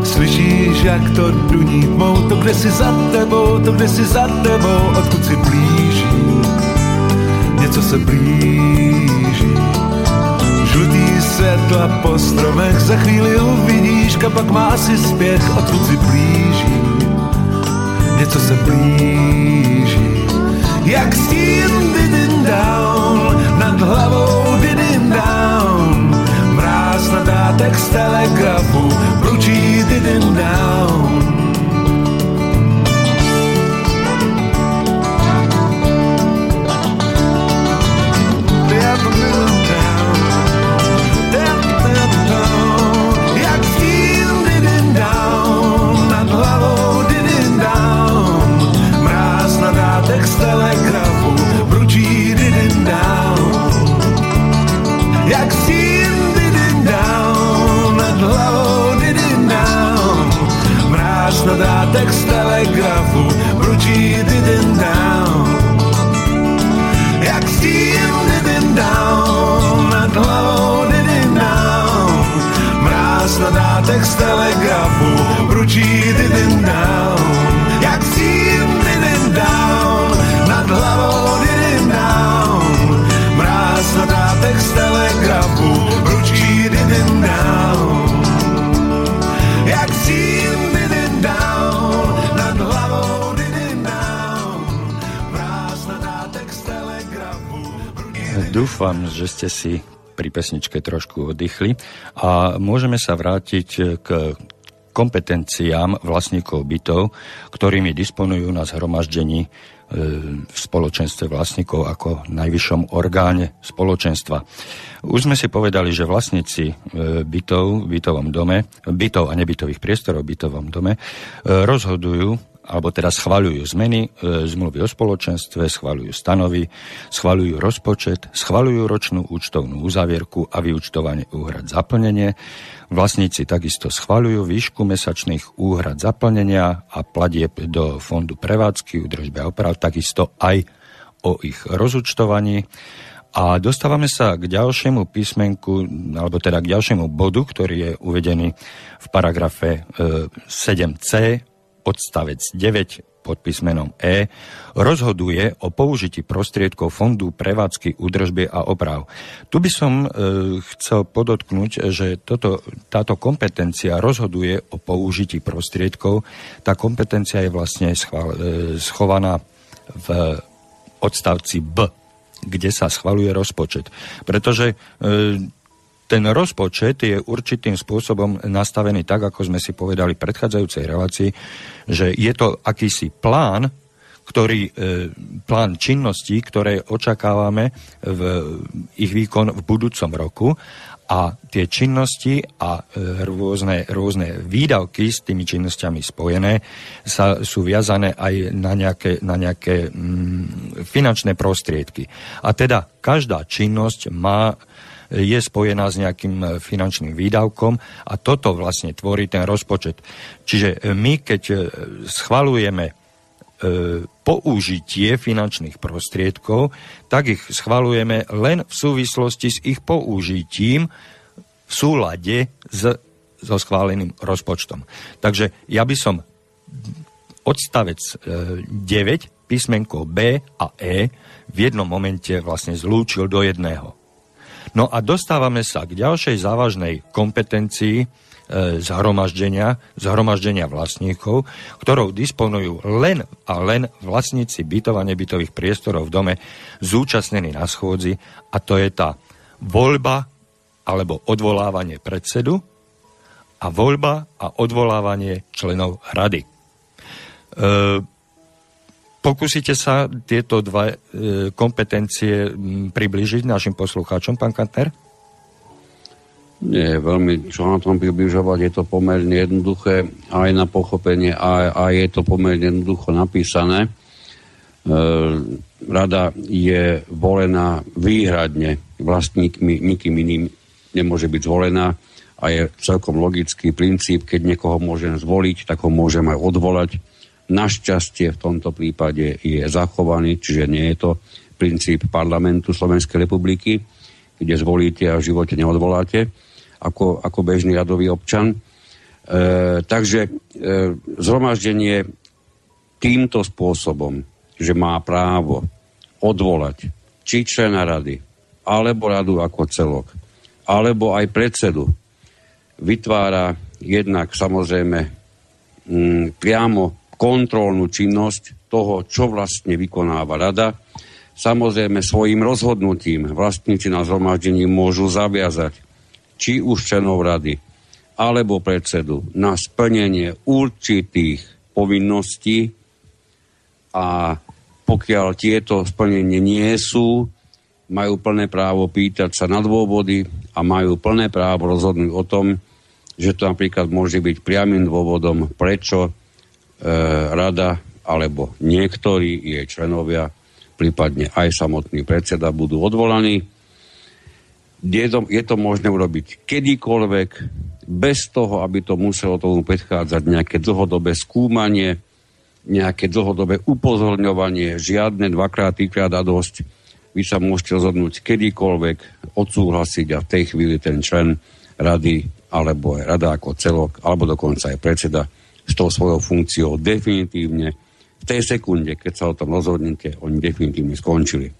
Slyšíš, jak to duní tmou, to kde si za tebou, to kde si za tebou, odkud si blíží, něco se blíží. Žlutý světla po stromech, za chvíli uvidíš, kapak má asi spěch, odkud si blíží, něco se blíží. Jak stín didin down, nad hlavou didin down, mráz na dátek z telegrafu, bručí didin down. Z telegrafu bručí didn't down. Jak stín didn't down, Dúfam, že ste si pri pesničke trošku oddychli a môžeme sa vrátiť k kompetenciám vlastníkov bytov, ktorými disponujú na zhromaždení v spoločenstve vlastníkov ako najvyššom orgáne spoločenstva. Už sme si povedali, že vlastníci e, bytov v bytovom dome, bytov a nebytových priestorov v bytovom dome e, rozhodujú alebo teda schvaľujú zmeny e, zmluvy o spoločenstve, schvaľujú stanovy, schvaľujú rozpočet, schvaľujú ročnú účtovnú uzavierku a vyúčtovanie úhrad zaplnenie. Vlastníci takisto schvaľujú výšku mesačných úhrad zaplnenia a platieb do fondu prevádzky, údržby a oprav, takisto aj o ich rozúčtovaní. A dostávame sa k ďalšiemu písmenku, alebo teda k ďalšiemu bodu, ktorý je uvedený v paragrafe 7c e, odstavec 9 pod písmenom E rozhoduje o použití prostriedkov Fondu prevádzky, údržby a oprav. Tu by som e, chcel podotknúť, že toto, táto kompetencia rozhoduje o použití prostriedkov. Tá kompetencia je vlastne schval, e, schovaná v odstavci B, kde sa schvaluje rozpočet. Pretože e, ten rozpočet je určitým spôsobom nastavený tak, ako sme si povedali v predchádzajúcej relácii, že je to akýsi plán, ktorý, e, plán činností, ktoré očakávame v ich výkon v budúcom roku a tie činnosti a e, rôzne, rôzne výdavky s tými činnosťami spojené sa, sú viazané aj na nejaké, na nejaké mm, finančné prostriedky. A teda každá činnosť má je spojená s nejakým e, finančným výdavkom a toto vlastne tvorí ten rozpočet. Čiže e, my, keď e, schvalujeme použitie finančných prostriedkov, tak ich schvalujeme len v súvislosti s ich použitím v súlade s, so schváleným rozpočtom. Takže ja by som odstavec 9 písmenko B a E v jednom momente vlastne zlúčil do jedného. No a dostávame sa k ďalšej závažnej kompetencii e, zhromaždenia, zhromaždenia vlastníkov, ktorou disponujú len a len vlastníci bytov a nebytových priestorov v dome zúčastnení na schôdzi a to je tá voľba alebo odvolávanie predsedu a voľba a odvolávanie členov rady. E, Pokúsite sa tieto dva e, kompetencie približiť našim poslucháčom, pán Kantner? Nie, veľmi čo na tom približovať, je to pomerne jednoduché aj na pochopenie a, a je to pomerne jednoducho napísané. E, rada je volená výhradne vlastníkmi, nikým iným nemôže byť zvolená a je celkom logický princíp, keď niekoho môžem zvoliť, tak ho môžem aj odvolať Našťastie v tomto prípade je zachovaný, čiže nie je to princíp parlamentu Slovenskej republiky, kde zvolíte a v živote neodvoláte ako, ako bežný radový občan. E, takže e, zhromaždenie týmto spôsobom, že má právo odvolať či člena rady, alebo radu ako celok, alebo aj predsedu, vytvára jednak samozrejme m, priamo kontrolnú činnosť toho, čo vlastne vykonáva rada. Samozrejme, svojim rozhodnutím vlastníci na zhromaždení môžu zaviazať či už členov rady, alebo predsedu na splnenie určitých povinností a pokiaľ tieto splnenie nie sú, majú plné právo pýtať sa na dôvody a majú plné právo rozhodnúť o tom, že to napríklad môže byť priamým dôvodom, prečo rada alebo niektorí jej členovia, prípadne aj samotný predseda budú odvolaní. Je to, je to možné urobiť kedykoľvek, bez toho, aby to muselo tomu predchádzať nejaké dlhodobé skúmanie, nejaké dlhodobé upozorňovanie, žiadne dvakrát, trikrát a dosť. Vy sa môžete rozhodnúť kedykoľvek, odsúhlasiť a v tej chvíli ten člen rady, alebo aj rada ako celok, alebo dokonca aj predseda s tou svojou funkciou definitívne v tej sekunde, keď sa o tom rozhodnete, oni definitívne skončili.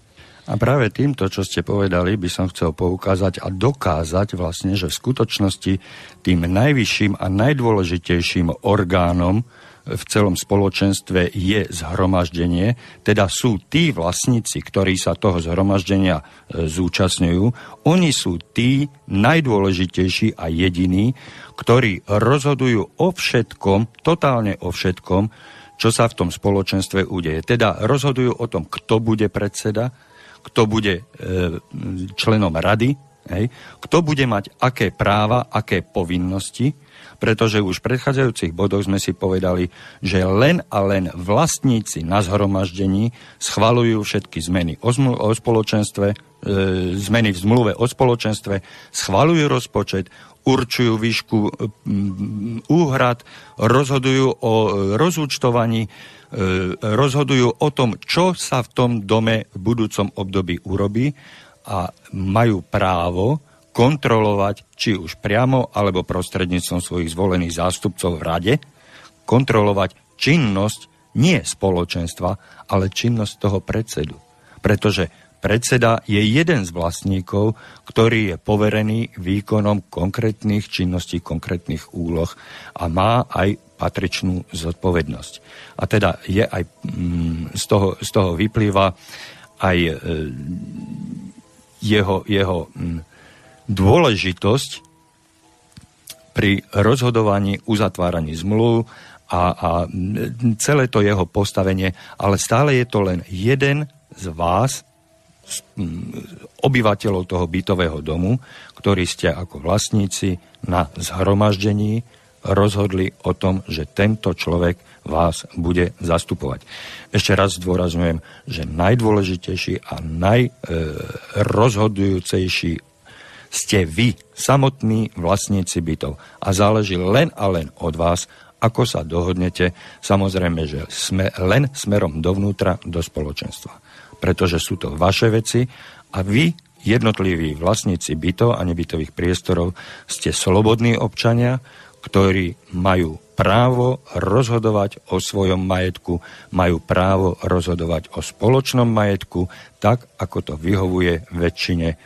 A práve týmto, čo ste povedali, by som chcel poukázať a dokázať vlastne, že v skutočnosti tým najvyšším a najdôležitejším orgánom v celom spoločenstve je zhromaždenie, teda sú tí vlastníci, ktorí sa toho zhromaždenia e, zúčastňujú, oni sú tí najdôležitejší a jediní, ktorí rozhodujú o všetkom, totálne o všetkom, čo sa v tom spoločenstve udeje. Teda rozhodujú o tom, kto bude predseda, kto bude e, členom rady, hej, kto bude mať aké práva, aké povinnosti, pretože už v predchádzajúcich bodoch sme si povedali, že len a len vlastníci na zhromaždení schvalujú všetky zmeny o, zmlu- o spoločenstve, e, zmeny v zmluve o spoločenstve, schvalujú rozpočet, určujú výšku úhrad, rozhodujú o rozúčtovaní, e, rozhodujú o tom, čo sa v tom dome v budúcom období urobí a majú právo kontrolovať, či už priamo alebo prostredníctvom svojich zvolených zástupcov v rade, kontrolovať činnosť nie spoločenstva, ale činnosť toho predsedu. Pretože predseda je jeden z vlastníkov, ktorý je poverený výkonom konkrétnych činností, konkrétnych úloh a má aj patričnú zodpovednosť. A teda je aj mm, z, toho, z toho vyplýva aj e, jeho, jeho mm, dôležitosť pri rozhodovaní, uzatváraní zmluv a, a celé to jeho postavenie, ale stále je to len jeden z vás, obyvateľov toho bytového domu, ktorí ste ako vlastníci na zhromaždení rozhodli o tom, že tento človek vás bude zastupovať. Ešte raz zdôrazňujem, že najdôležitejší a najrozhodujúcejší ste vy, samotní vlastníci bytov. A záleží len a len od vás, ako sa dohodnete, samozrejme, že sme len smerom dovnútra do spoločenstva. Pretože sú to vaše veci a vy, jednotliví vlastníci bytov a nebytových priestorov, ste slobodní občania, ktorí majú právo rozhodovať o svojom majetku, majú právo rozhodovať o spoločnom majetku, tak ako to vyhovuje väčšine e,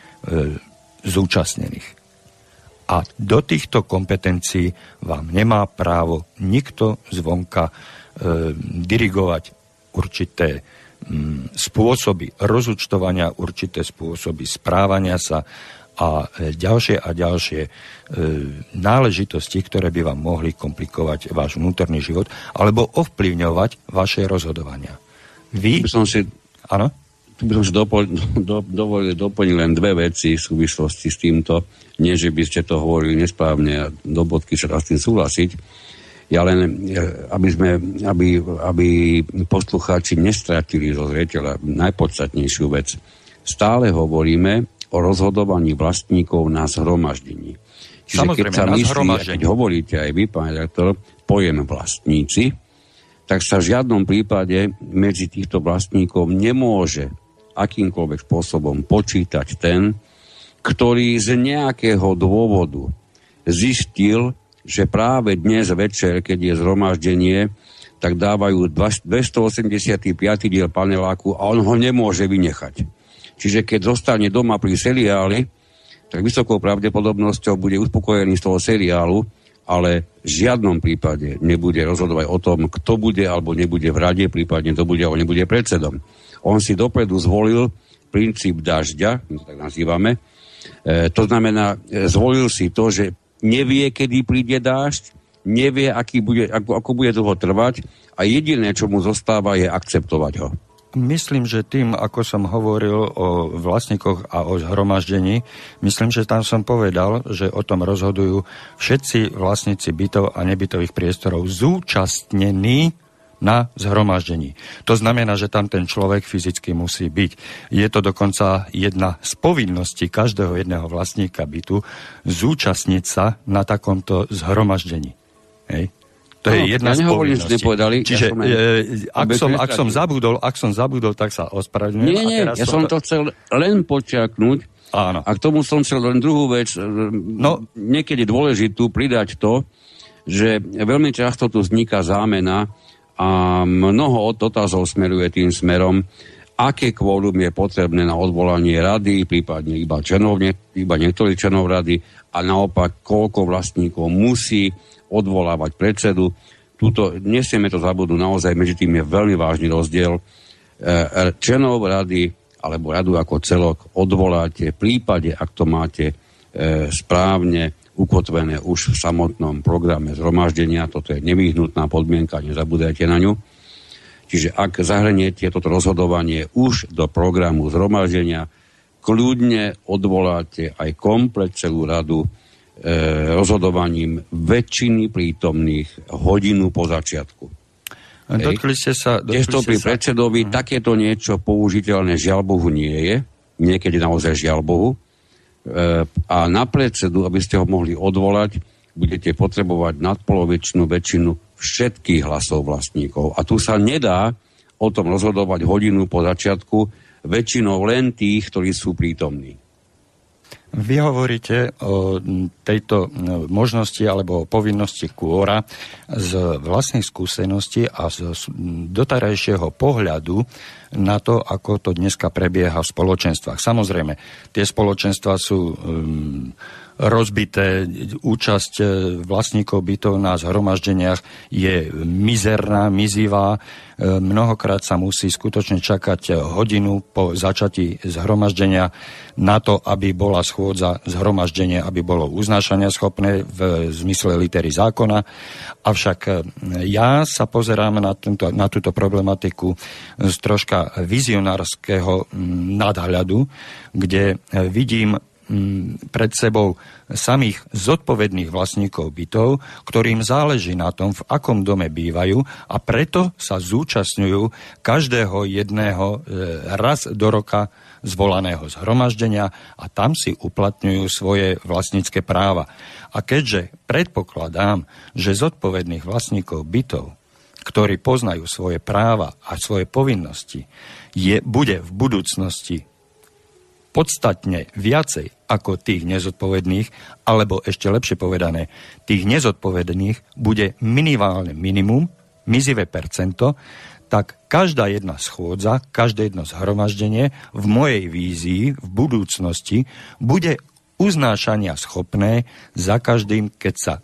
zúčastnených. A do týchto kompetencií vám nemá právo nikto zvonka e, dirigovať určité m, spôsoby rozúčtovania, určité spôsoby správania sa a e, ďalšie a ďalšie e, náležitosti, ktoré by vám mohli komplikovať váš vnútorný život alebo ovplyvňovať vaše rozhodovania. Vy... By som si... Áno? Si dopol, do, dovolil doplniť len dve veci v súvislosti s týmto. Nie, že by ste to hovorili nesprávne a do bodky sa s tým súhlasiť. Ja len, aby, sme, aby, aby poslucháči nestratili zo zreteľa najpodstatnejšiu vec. Stále hovoríme o rozhodovaní vlastníkov na zhromaždení. Čiže Samozrejme, keď sa myslí, keď hovoríte aj vy, pán redaktor, pojem vlastníci, tak sa v žiadnom prípade medzi týchto vlastníkov nemôže akýmkoľvek spôsobom počítať ten, ktorý z nejakého dôvodu zistil, že práve dnes večer, keď je zhromaždenie, tak dávajú 285. diel paneláku a on ho nemôže vynechať. Čiže keď zostane doma pri seriáli, tak vysokou pravdepodobnosťou bude uspokojený z toho seriálu, ale v žiadnom prípade nebude rozhodovať o tom, kto bude alebo nebude v rade, prípadne kto bude alebo nebude predsedom. On si dopredu zvolil princíp dažďa, my tak nazývame. E, to znamená, e, zvolil si to, že nevie, kedy príde dážď, nevie, aký bude, ako, ako bude dlho trvať a jediné, čo mu zostáva, je akceptovať ho. Myslím, že tým, ako som hovoril o vlastníkoch a o zhromaždení, myslím, že tam som povedal, že o tom rozhodujú všetci vlastníci bytov a nebytových priestorov zúčastnení na zhromaždení. To znamená, že tam ten človek fyzicky musí byť. Je to dokonca jedna z povinností každého jedného vlastníka bytu zúčastniť sa na takomto zhromaždení. Hej. To je jedna ja z povinností. Nepovedali, Čiže ja som, e, ak, som, ak, som zabudol, ak som zabudol, tak sa ospravedlňujem. Nie, nie, ja som to chcel len počiaknúť. Áno. A k tomu som chcel len druhú vec, e, no. niekedy dôležitú, pridať to, že veľmi často tu vzniká zámena, a mnoho otázov smeruje tým smerom, aké kvórum je potrebné na odvolanie rady, prípadne iba, členov, iba niektorých členov rady a naopak koľko vlastníkov musí odvolávať predsedu. Tuto, nesieme to zabudnúť, naozaj medzi tým je veľmi vážny rozdiel. E, členov rady alebo radu ako celok odvoláte v prípade, ak to máte e, správne ukotvené už v samotnom programe zhromaždenia, toto je nevyhnutná podmienka, nezabúdajte na ňu. Čiže ak zahrniete toto rozhodovanie už do programu zhromaždenia, kľudne odvoláte aj komplet celú radu e, rozhodovaním väčšiny prítomných hodinu po začiatku. Dotkli ste sa... Ste pri sa... predsedovi uh-huh. takéto niečo použiteľné žiaľ Bohu nie je. Niekedy naozaj žiaľ Bohu. E, a na predsedu, aby ste ho mohli odvolať, budete potrebovať nadpolovičnú väčšinu všetkých hlasov vlastníkov. A tu sa nedá o tom rozhodovať hodinu po začiatku, väčšinou len tých, ktorí sú prítomní. Vy hovoríte o tejto možnosti alebo o povinnosti kôra z vlastnej skúsenosti a z dotarajšieho pohľadu na to, ako to dneska prebieha v spoločenstvách. Samozrejme, tie spoločenstva sú um, rozbité. Účasť e, vlastníkov bytov na zhromaždeniach je mizerná, mizivá. E, mnohokrát sa musí skutočne čakať hodinu po začatí zhromaždenia na to, aby bola schôdza zhromaždenia, aby bolo uznášania schopné v zmysle litery zákona. Avšak e, ja sa pozerám na, tento, na túto problematiku z troška vizionárskeho nadhľadu, kde vidím pred sebou samých zodpovedných vlastníkov bytov, ktorým záleží na tom, v akom dome bývajú a preto sa zúčastňujú každého jedného e, raz do roka zvolaného zhromaždenia a tam si uplatňujú svoje vlastnícke práva. A keďže predpokladám, že zodpovedných vlastníkov bytov, ktorí poznajú svoje práva a svoje povinnosti, je, bude v budúcnosti podstatne viacej ako tých nezodpovedných, alebo ešte lepšie povedané, tých nezodpovedných bude minimálne minimum, mizivé percento, tak každá jedna schôdza, každé jedno zhromaždenie v mojej vízii v budúcnosti bude uznášania schopné za každým, keď sa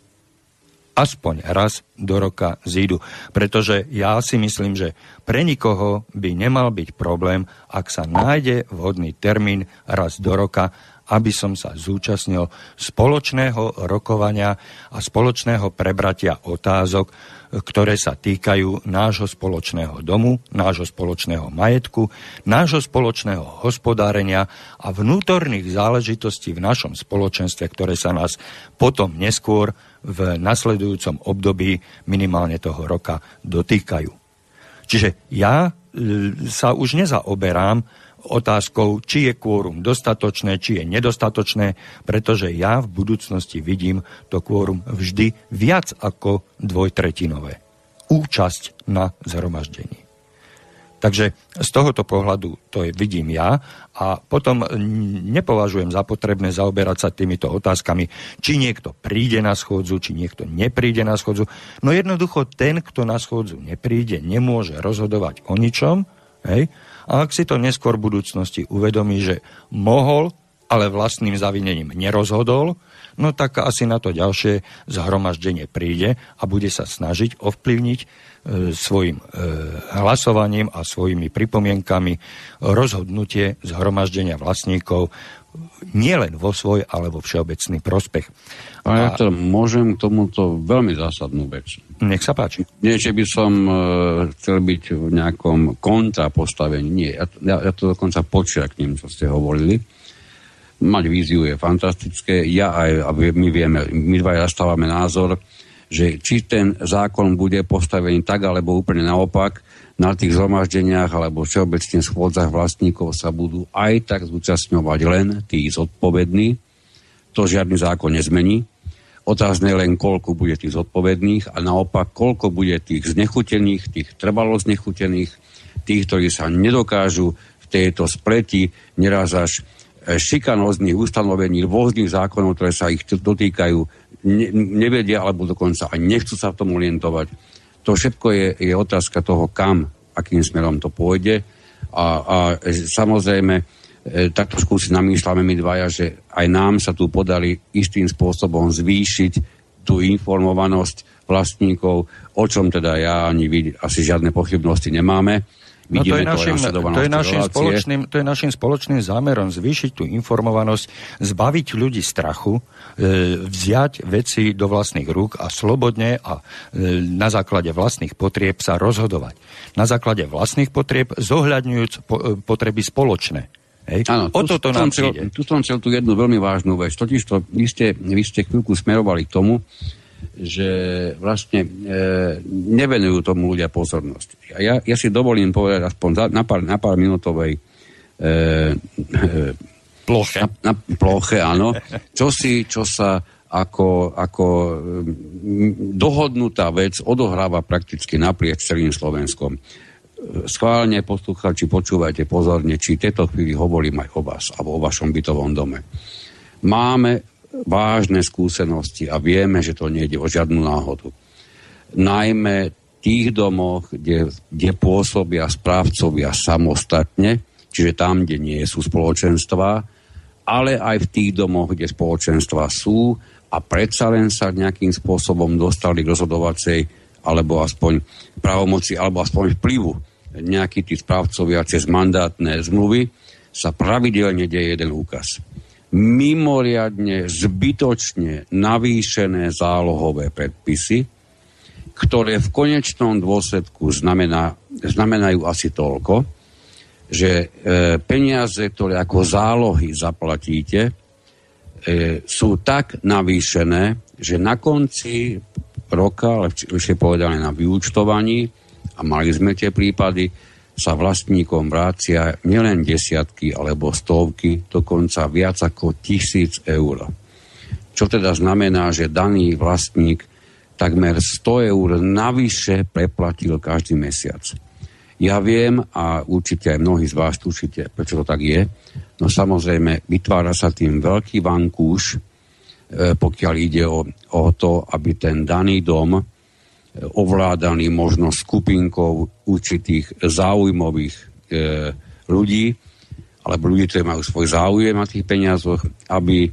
aspoň raz do roka zídu. Pretože ja si myslím, že pre nikoho by nemal byť problém, ak sa nájde vhodný termín raz do roka, aby som sa zúčastnil spoločného rokovania a spoločného prebratia otázok, ktoré sa týkajú nášho spoločného domu, nášho spoločného majetku, nášho spoločného hospodárenia a vnútorných záležitostí v našom spoločenstve, ktoré sa nás potom neskôr v nasledujúcom období minimálne toho roka dotýkajú. Čiže ja e, sa už nezaoberám otázkou, či je kvórum dostatočné, či je nedostatočné, pretože ja v budúcnosti vidím to kvórum vždy viac ako dvojtretinové. Účasť na zhromaždení. Takže z tohoto pohľadu to je, vidím ja a potom nepovažujem za potrebné zaoberať sa týmito otázkami, či niekto príde na schôdzu, či niekto nepríde na schôdzu. No jednoducho ten, kto na schôdzu nepríde, nemôže rozhodovať o ničom, hej? A ak si to neskôr v budúcnosti uvedomí, že mohol, ale vlastným zavinením nerozhodol, no tak asi na to ďalšie zhromaždenie príde a bude sa snažiť ovplyvniť svojim e, hlasovaním a svojimi pripomienkami rozhodnutie zhromaždenia vlastníkov nielen vo svoj, ale vo všeobecný prospech. A ja to môžem k tomuto veľmi zásadnú vec. Nech sa páči. Nie, že by som uh, chcel byť v nejakom kontrapostavení. Nie, ja, ja, ja to dokonca počiaknem, čo ste hovorili. Mať víziu je fantastické. Ja aj, aby my vieme, my dva zastávame názor, že či ten zákon bude postavený tak, alebo úplne naopak, na tých zhromaždeniach alebo všeobecne schôdzach vlastníkov sa budú aj tak zúčastňovať len tí zodpovední. To žiadny zákon nezmení. Otázne len, koľko bude tých zodpovedných a naopak, koľko bude tých znechutených, tých trvalo znechutených, tých, ktorí sa nedokážu v tejto spleti neraz až šikanóznych ustanovení rôznych zákonov, ktoré sa ich dotýkajú, ne, nevedia alebo dokonca aj nechcú sa v tom orientovať to všetko je, je otázka toho, kam, akým smerom to pôjde. A, a samozrejme, e, takto skúsi namýšľame my dvaja, že aj nám sa tu podali istým spôsobom zvýšiť tú informovanosť vlastníkov, o čom teda ja ani vy asi žiadne pochybnosti nemáme. No to je, našim, to, je našim spoločným, to je našim spoločným zámerom zvýšiť tú informovanosť, zbaviť ľudí strachu, e, vziať veci do vlastných rúk a slobodne a e, na základe vlastných potrieb sa rozhodovať. Na základe vlastných potrieb zohľadňujúc po, e, potreby spoločné. Hej? Áno, o tu, toto nám chcel, tu som chcel tu jednu veľmi vážnu vec. Totiž to, vy ste, vy ste chvíľku smerovali k tomu, že vlastne e, nevenujú tomu ľudia pozornosť. A ja, ja si dovolím povedať aspoň za, na, pár, na pár minútovej e, e, ploche. Na, na ploche, áno. Čo si, čo sa ako, ako dohodnutá vec odohráva prakticky naprieč celým Slovenskom. Schválne poslucháči, počúvajte pozorne, či tieto chvíli hovorím aj o vás alebo o vašom bytovom dome. Máme vážne skúsenosti a vieme, že to nejde o žiadnu náhodu. Najmä v tých domoch, kde, kde pôsobia správcovia samostatne, čiže tam, kde nie sú spoločenstva, ale aj v tých domoch, kde spoločenstva sú a predsa len sa nejakým spôsobom dostali k rozhodovacej alebo aspoň pravomoci, alebo aspoň vplyvu nejakí tí správcovia cez mandátne zmluvy, sa pravidelne deje jeden úkaz mimoriadne zbytočne navýšené zálohové predpisy, ktoré v konečnom dôsledku znamená, znamenajú asi toľko, že e, peniaze, ktoré ako zálohy zaplatíte, e, sú tak navýšené, že na konci roka, lepšie povedané na vyúčtovaní, a mali sme tie prípady, sa vlastníkom vrácia nielen desiatky alebo stovky, dokonca viac ako tisíc eur. Čo teda znamená, že daný vlastník takmer 100 eur navyše preplatil každý mesiac. Ja viem a určite aj mnohí z vás tušíte, prečo to tak je. No samozrejme, vytvára sa tým veľký vankúš, e, pokiaľ ide o, o to, aby ten daný dom ovládaný možno skupinkou určitých záujmových e, ľudí, alebo ľudí, ktorí majú svoj záujem na tých peniazoch, aby e,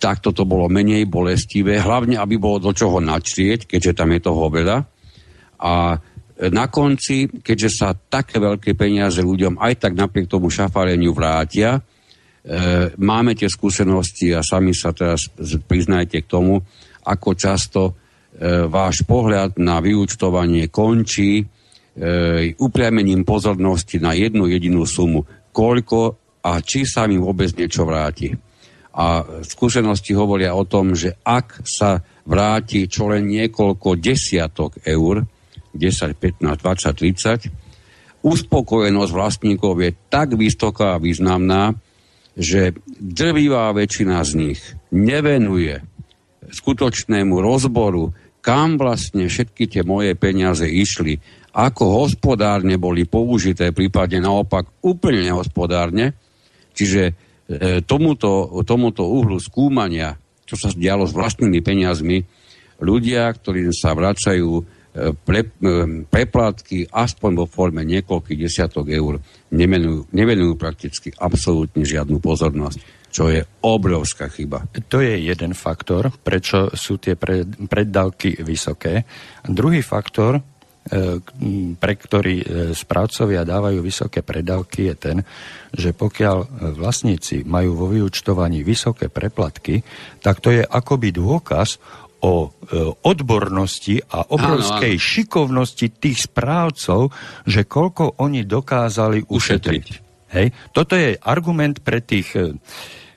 takto to bolo menej bolestivé, hlavne aby bolo do čoho načrieť, keďže tam je toho veľa. A na konci, keďže sa také veľké peniaze ľuďom aj tak napriek tomu šafáreniu vrátia, e, máme tie skúsenosti a sami sa teraz priznajte k tomu, ako často váš pohľad na vyúčtovanie končí e, upriamením pozornosti na jednu jedinú sumu. Koľko a či sa mi vôbec niečo vráti. A skúsenosti hovoria o tom, že ak sa vráti čo len niekoľko desiatok eur, 10, 15, 20, 30, uspokojenosť vlastníkov je tak vysoká a významná, že drvivá väčšina z nich nevenuje skutočnému rozboru kam vlastne všetky tie moje peniaze išli, ako hospodárne boli použité, prípadne naopak úplne nehospodárne. Čiže e, tomuto, tomuto uhlu skúmania, čo sa dialo s vlastnými peniazmi, ľudia, ktorí sa vracajú e, pre, e, preplatky aspoň vo forme niekoľkých desiatok eur, nevenujú, nevenujú prakticky absolútne žiadnu pozornosť čo je obrovská chyba. To je jeden faktor, prečo sú tie preddavky vysoké. Druhý faktor, e, pre ktorý e, správcovia dávajú vysoké predávky, je ten, že pokiaľ vlastníci majú vo vyučtovaní vysoké preplatky, tak to je akoby dôkaz o e, odbornosti a obrovskej áno, áno. šikovnosti tých správcov, že koľko oni dokázali ušetriť. ušetriť. Hej? Toto je argument pre tých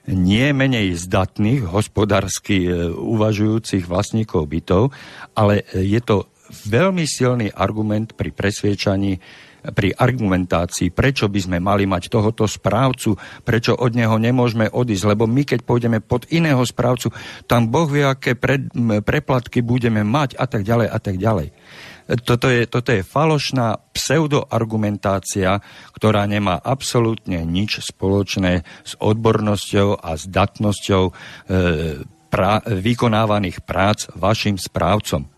nie menej zdatných, hospodársky e, uvažujúcich vlastníkov bytov, ale e, je to veľmi silný argument pri presviečaní pri argumentácii, prečo by sme mali mať tohoto správcu, prečo od neho nemôžeme odísť, lebo my keď pôjdeme pod iného správcu, tam Boh vie, aké pre, preplatky budeme mať a tak ďalej a tak ďalej. Toto je, toto je falošná pseudoargumentácia, ktorá nemá absolútne nič spoločné s odbornosťou a zdatnosťou e, pra, vykonávaných prác vašim správcom.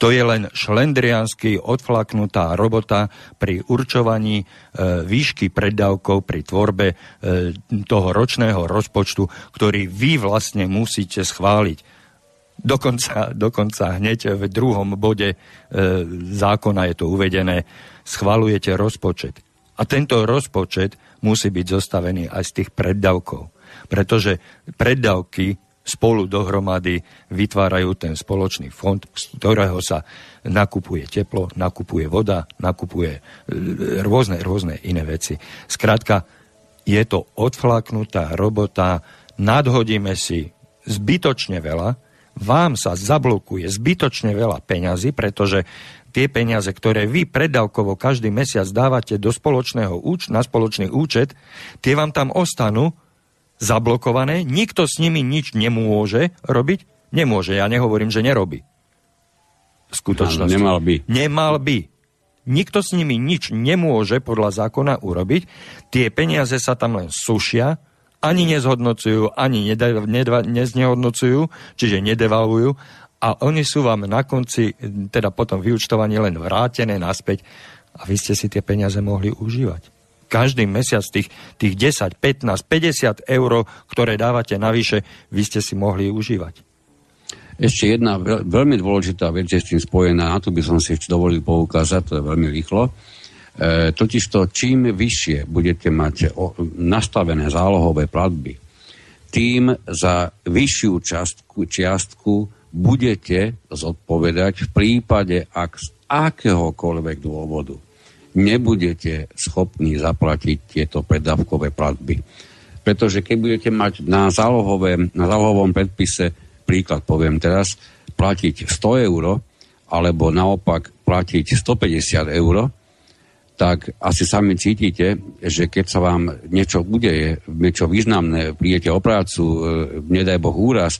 To je len šlendriansky odflaknutá robota pri určovaní e, výšky preddavkov pri tvorbe e, toho ročného rozpočtu, ktorý vy vlastne musíte schváliť Dokonca, dokonca hneď v druhom bode e, zákona je to uvedené, schvalujete rozpočet. A tento rozpočet musí byť zostavený aj z tých preddavkov. Pretože preddavky spolu dohromady vytvárajú ten spoločný fond, z ktorého sa nakupuje teplo, nakupuje voda, nakupuje e, rôzne, rôzne iné veci. Skrátka, je to odflaknutá robota, nadhodíme si zbytočne veľa, vám sa zablokuje zbytočne veľa peňazí, pretože tie peniaze, ktoré vy predávkovo každý mesiac dávate do spoločného úč- na spoločný účet, tie vám tam ostanú zablokované, nikto s nimi nič nemôže robiť, nemôže, ja nehovorím, že nerobí. V skutočnosti. nemal by. Nemal by. Nikto s nimi nič nemôže podľa zákona urobiť. Tie peniaze sa tam len sušia, ani nezhodnocujú, ani neznehodnocujú, čiže nedevalujú a oni sú vám na konci, teda potom vyučtovaní len vrátené naspäť a vy ste si tie peniaze mohli užívať. Každý mesiac tých, tých 10, 15, 50 eur, ktoré dávate navyše, vy ste si mohli užívať. Ešte jedna veľ, veľmi dôležitá vec je s tým spojená, na to by som si ešte dovolil poukázať, to je veľmi rýchlo. E, totižto, čím vyššie budete mať nastavené zálohové platby, tým za vyššiu častku, čiastku budete zodpovedať v prípade, ak z akéhokoľvek dôvodu nebudete schopní zaplatiť tieto predávkové platby. Pretože keď budete mať na, zálohové, na zálohovom predpise, príklad poviem teraz, platiť 100 eur, alebo naopak platiť 150 eur, tak asi sami cítite, že keď sa vám niečo udeje, niečo významné, prídete o prácu, e, nedaj Boh úraz,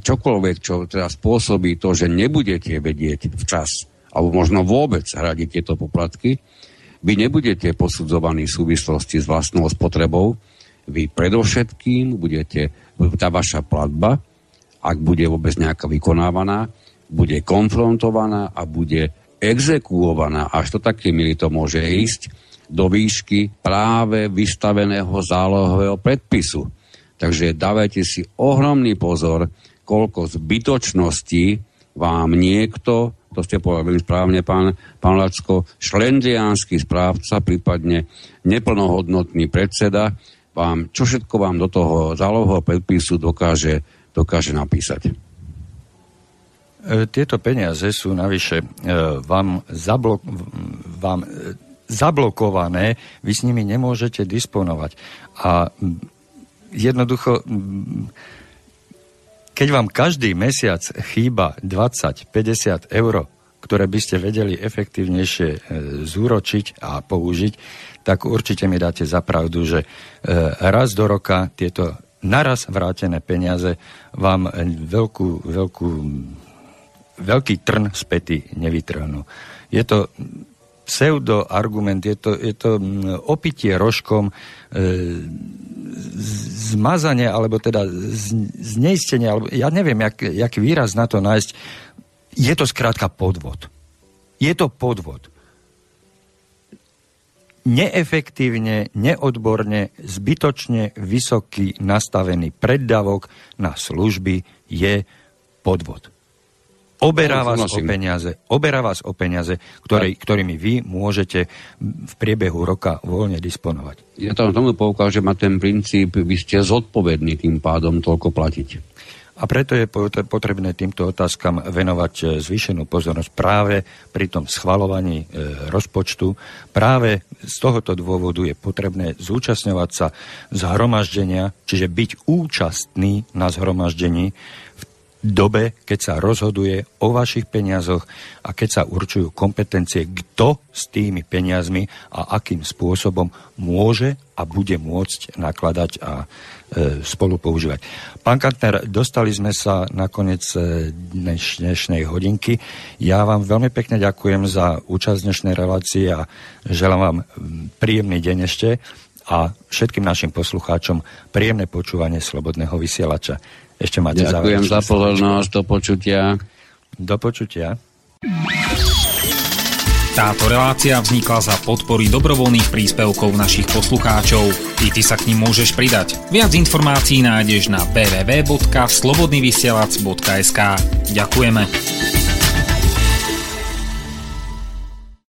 čokoľvek, čo teda spôsobí to, že nebudete vedieť včas, alebo možno vôbec hradiť tieto poplatky, vy nebudete posudzovaní v súvislosti s vlastnou spotrebou, vy predovšetkým budete, tá vaša platba, ak bude vôbec nejaká vykonávaná, bude konfrontovaná a bude exekuovaná, až to také milý to môže ísť, do výšky práve vystaveného zálohového predpisu. Takže dávajte si ohromný pozor, koľko zbytočností vám niekto, to ste povedali správne, pán, pán Lacko, šlendriánsky správca, prípadne neplnohodnotný predseda, vám, čo všetko vám do toho zálohového predpisu dokáže, dokáže napísať. E, tieto peniaze sú navyše e, vám, zablok- vám e, zablokované, vy s nimi nemôžete disponovať. A jednoducho, keď vám každý mesiac chýba 20-50 eur, ktoré by ste vedeli efektívnejšie zúročiť a použiť, tak určite mi dáte za pravdu, že raz do roka tieto naraz vrátené peniaze vám veľkú, veľkú veľký trn späty nevytrhnú. Je to pseudo-argument, je to, je to mm, opitie rožkom, e, zmazanie, alebo teda zneistenie, alebo ja neviem, jak, jak výraz na to nájsť. Je to skrátka podvod. Je to podvod. Neefektívne, neodborne, zbytočne vysoký nastavený preddavok na služby je podvod. Oberá vás o peniaze, oberá vás o peniaze, ktorý, ktorými vy môžete v priebehu roka voľne disponovať. Ja tam tomu poukážem, že má ten princíp, vy ste zodpovední tým pádom toľko platiť. A preto je potrebné týmto otázkam venovať e, zvýšenú pozornosť práve pri tom schvalovaní e, rozpočtu. Práve z tohoto dôvodu je potrebné zúčastňovať sa zhromaždenia, čiže byť účastný na zhromaždení dobe, keď sa rozhoduje o vašich peniazoch a keď sa určujú kompetencie, kto s tými peniazmi a akým spôsobom môže a bude môcť nakladať a e, spolu používať. Pán Kantner, dostali sme sa na koniec e, dneš, dnešnej hodinky. Ja vám veľmi pekne ďakujem za účasť dnešnej relácii a želám vám príjemný deň ešte a všetkým našim poslucháčom príjemné počúvanie Slobodného vysielača. Ešte máte Ďakujem za pozornosť, do počutia. Do počutia. Táto relácia vznikla za podpory dobrovoľných príspevkov našich poslucháčov. I ty sa k ním môžeš pridať. Viac informácií nájdeš na www.slobodnyvysielac.sk Ďakujeme.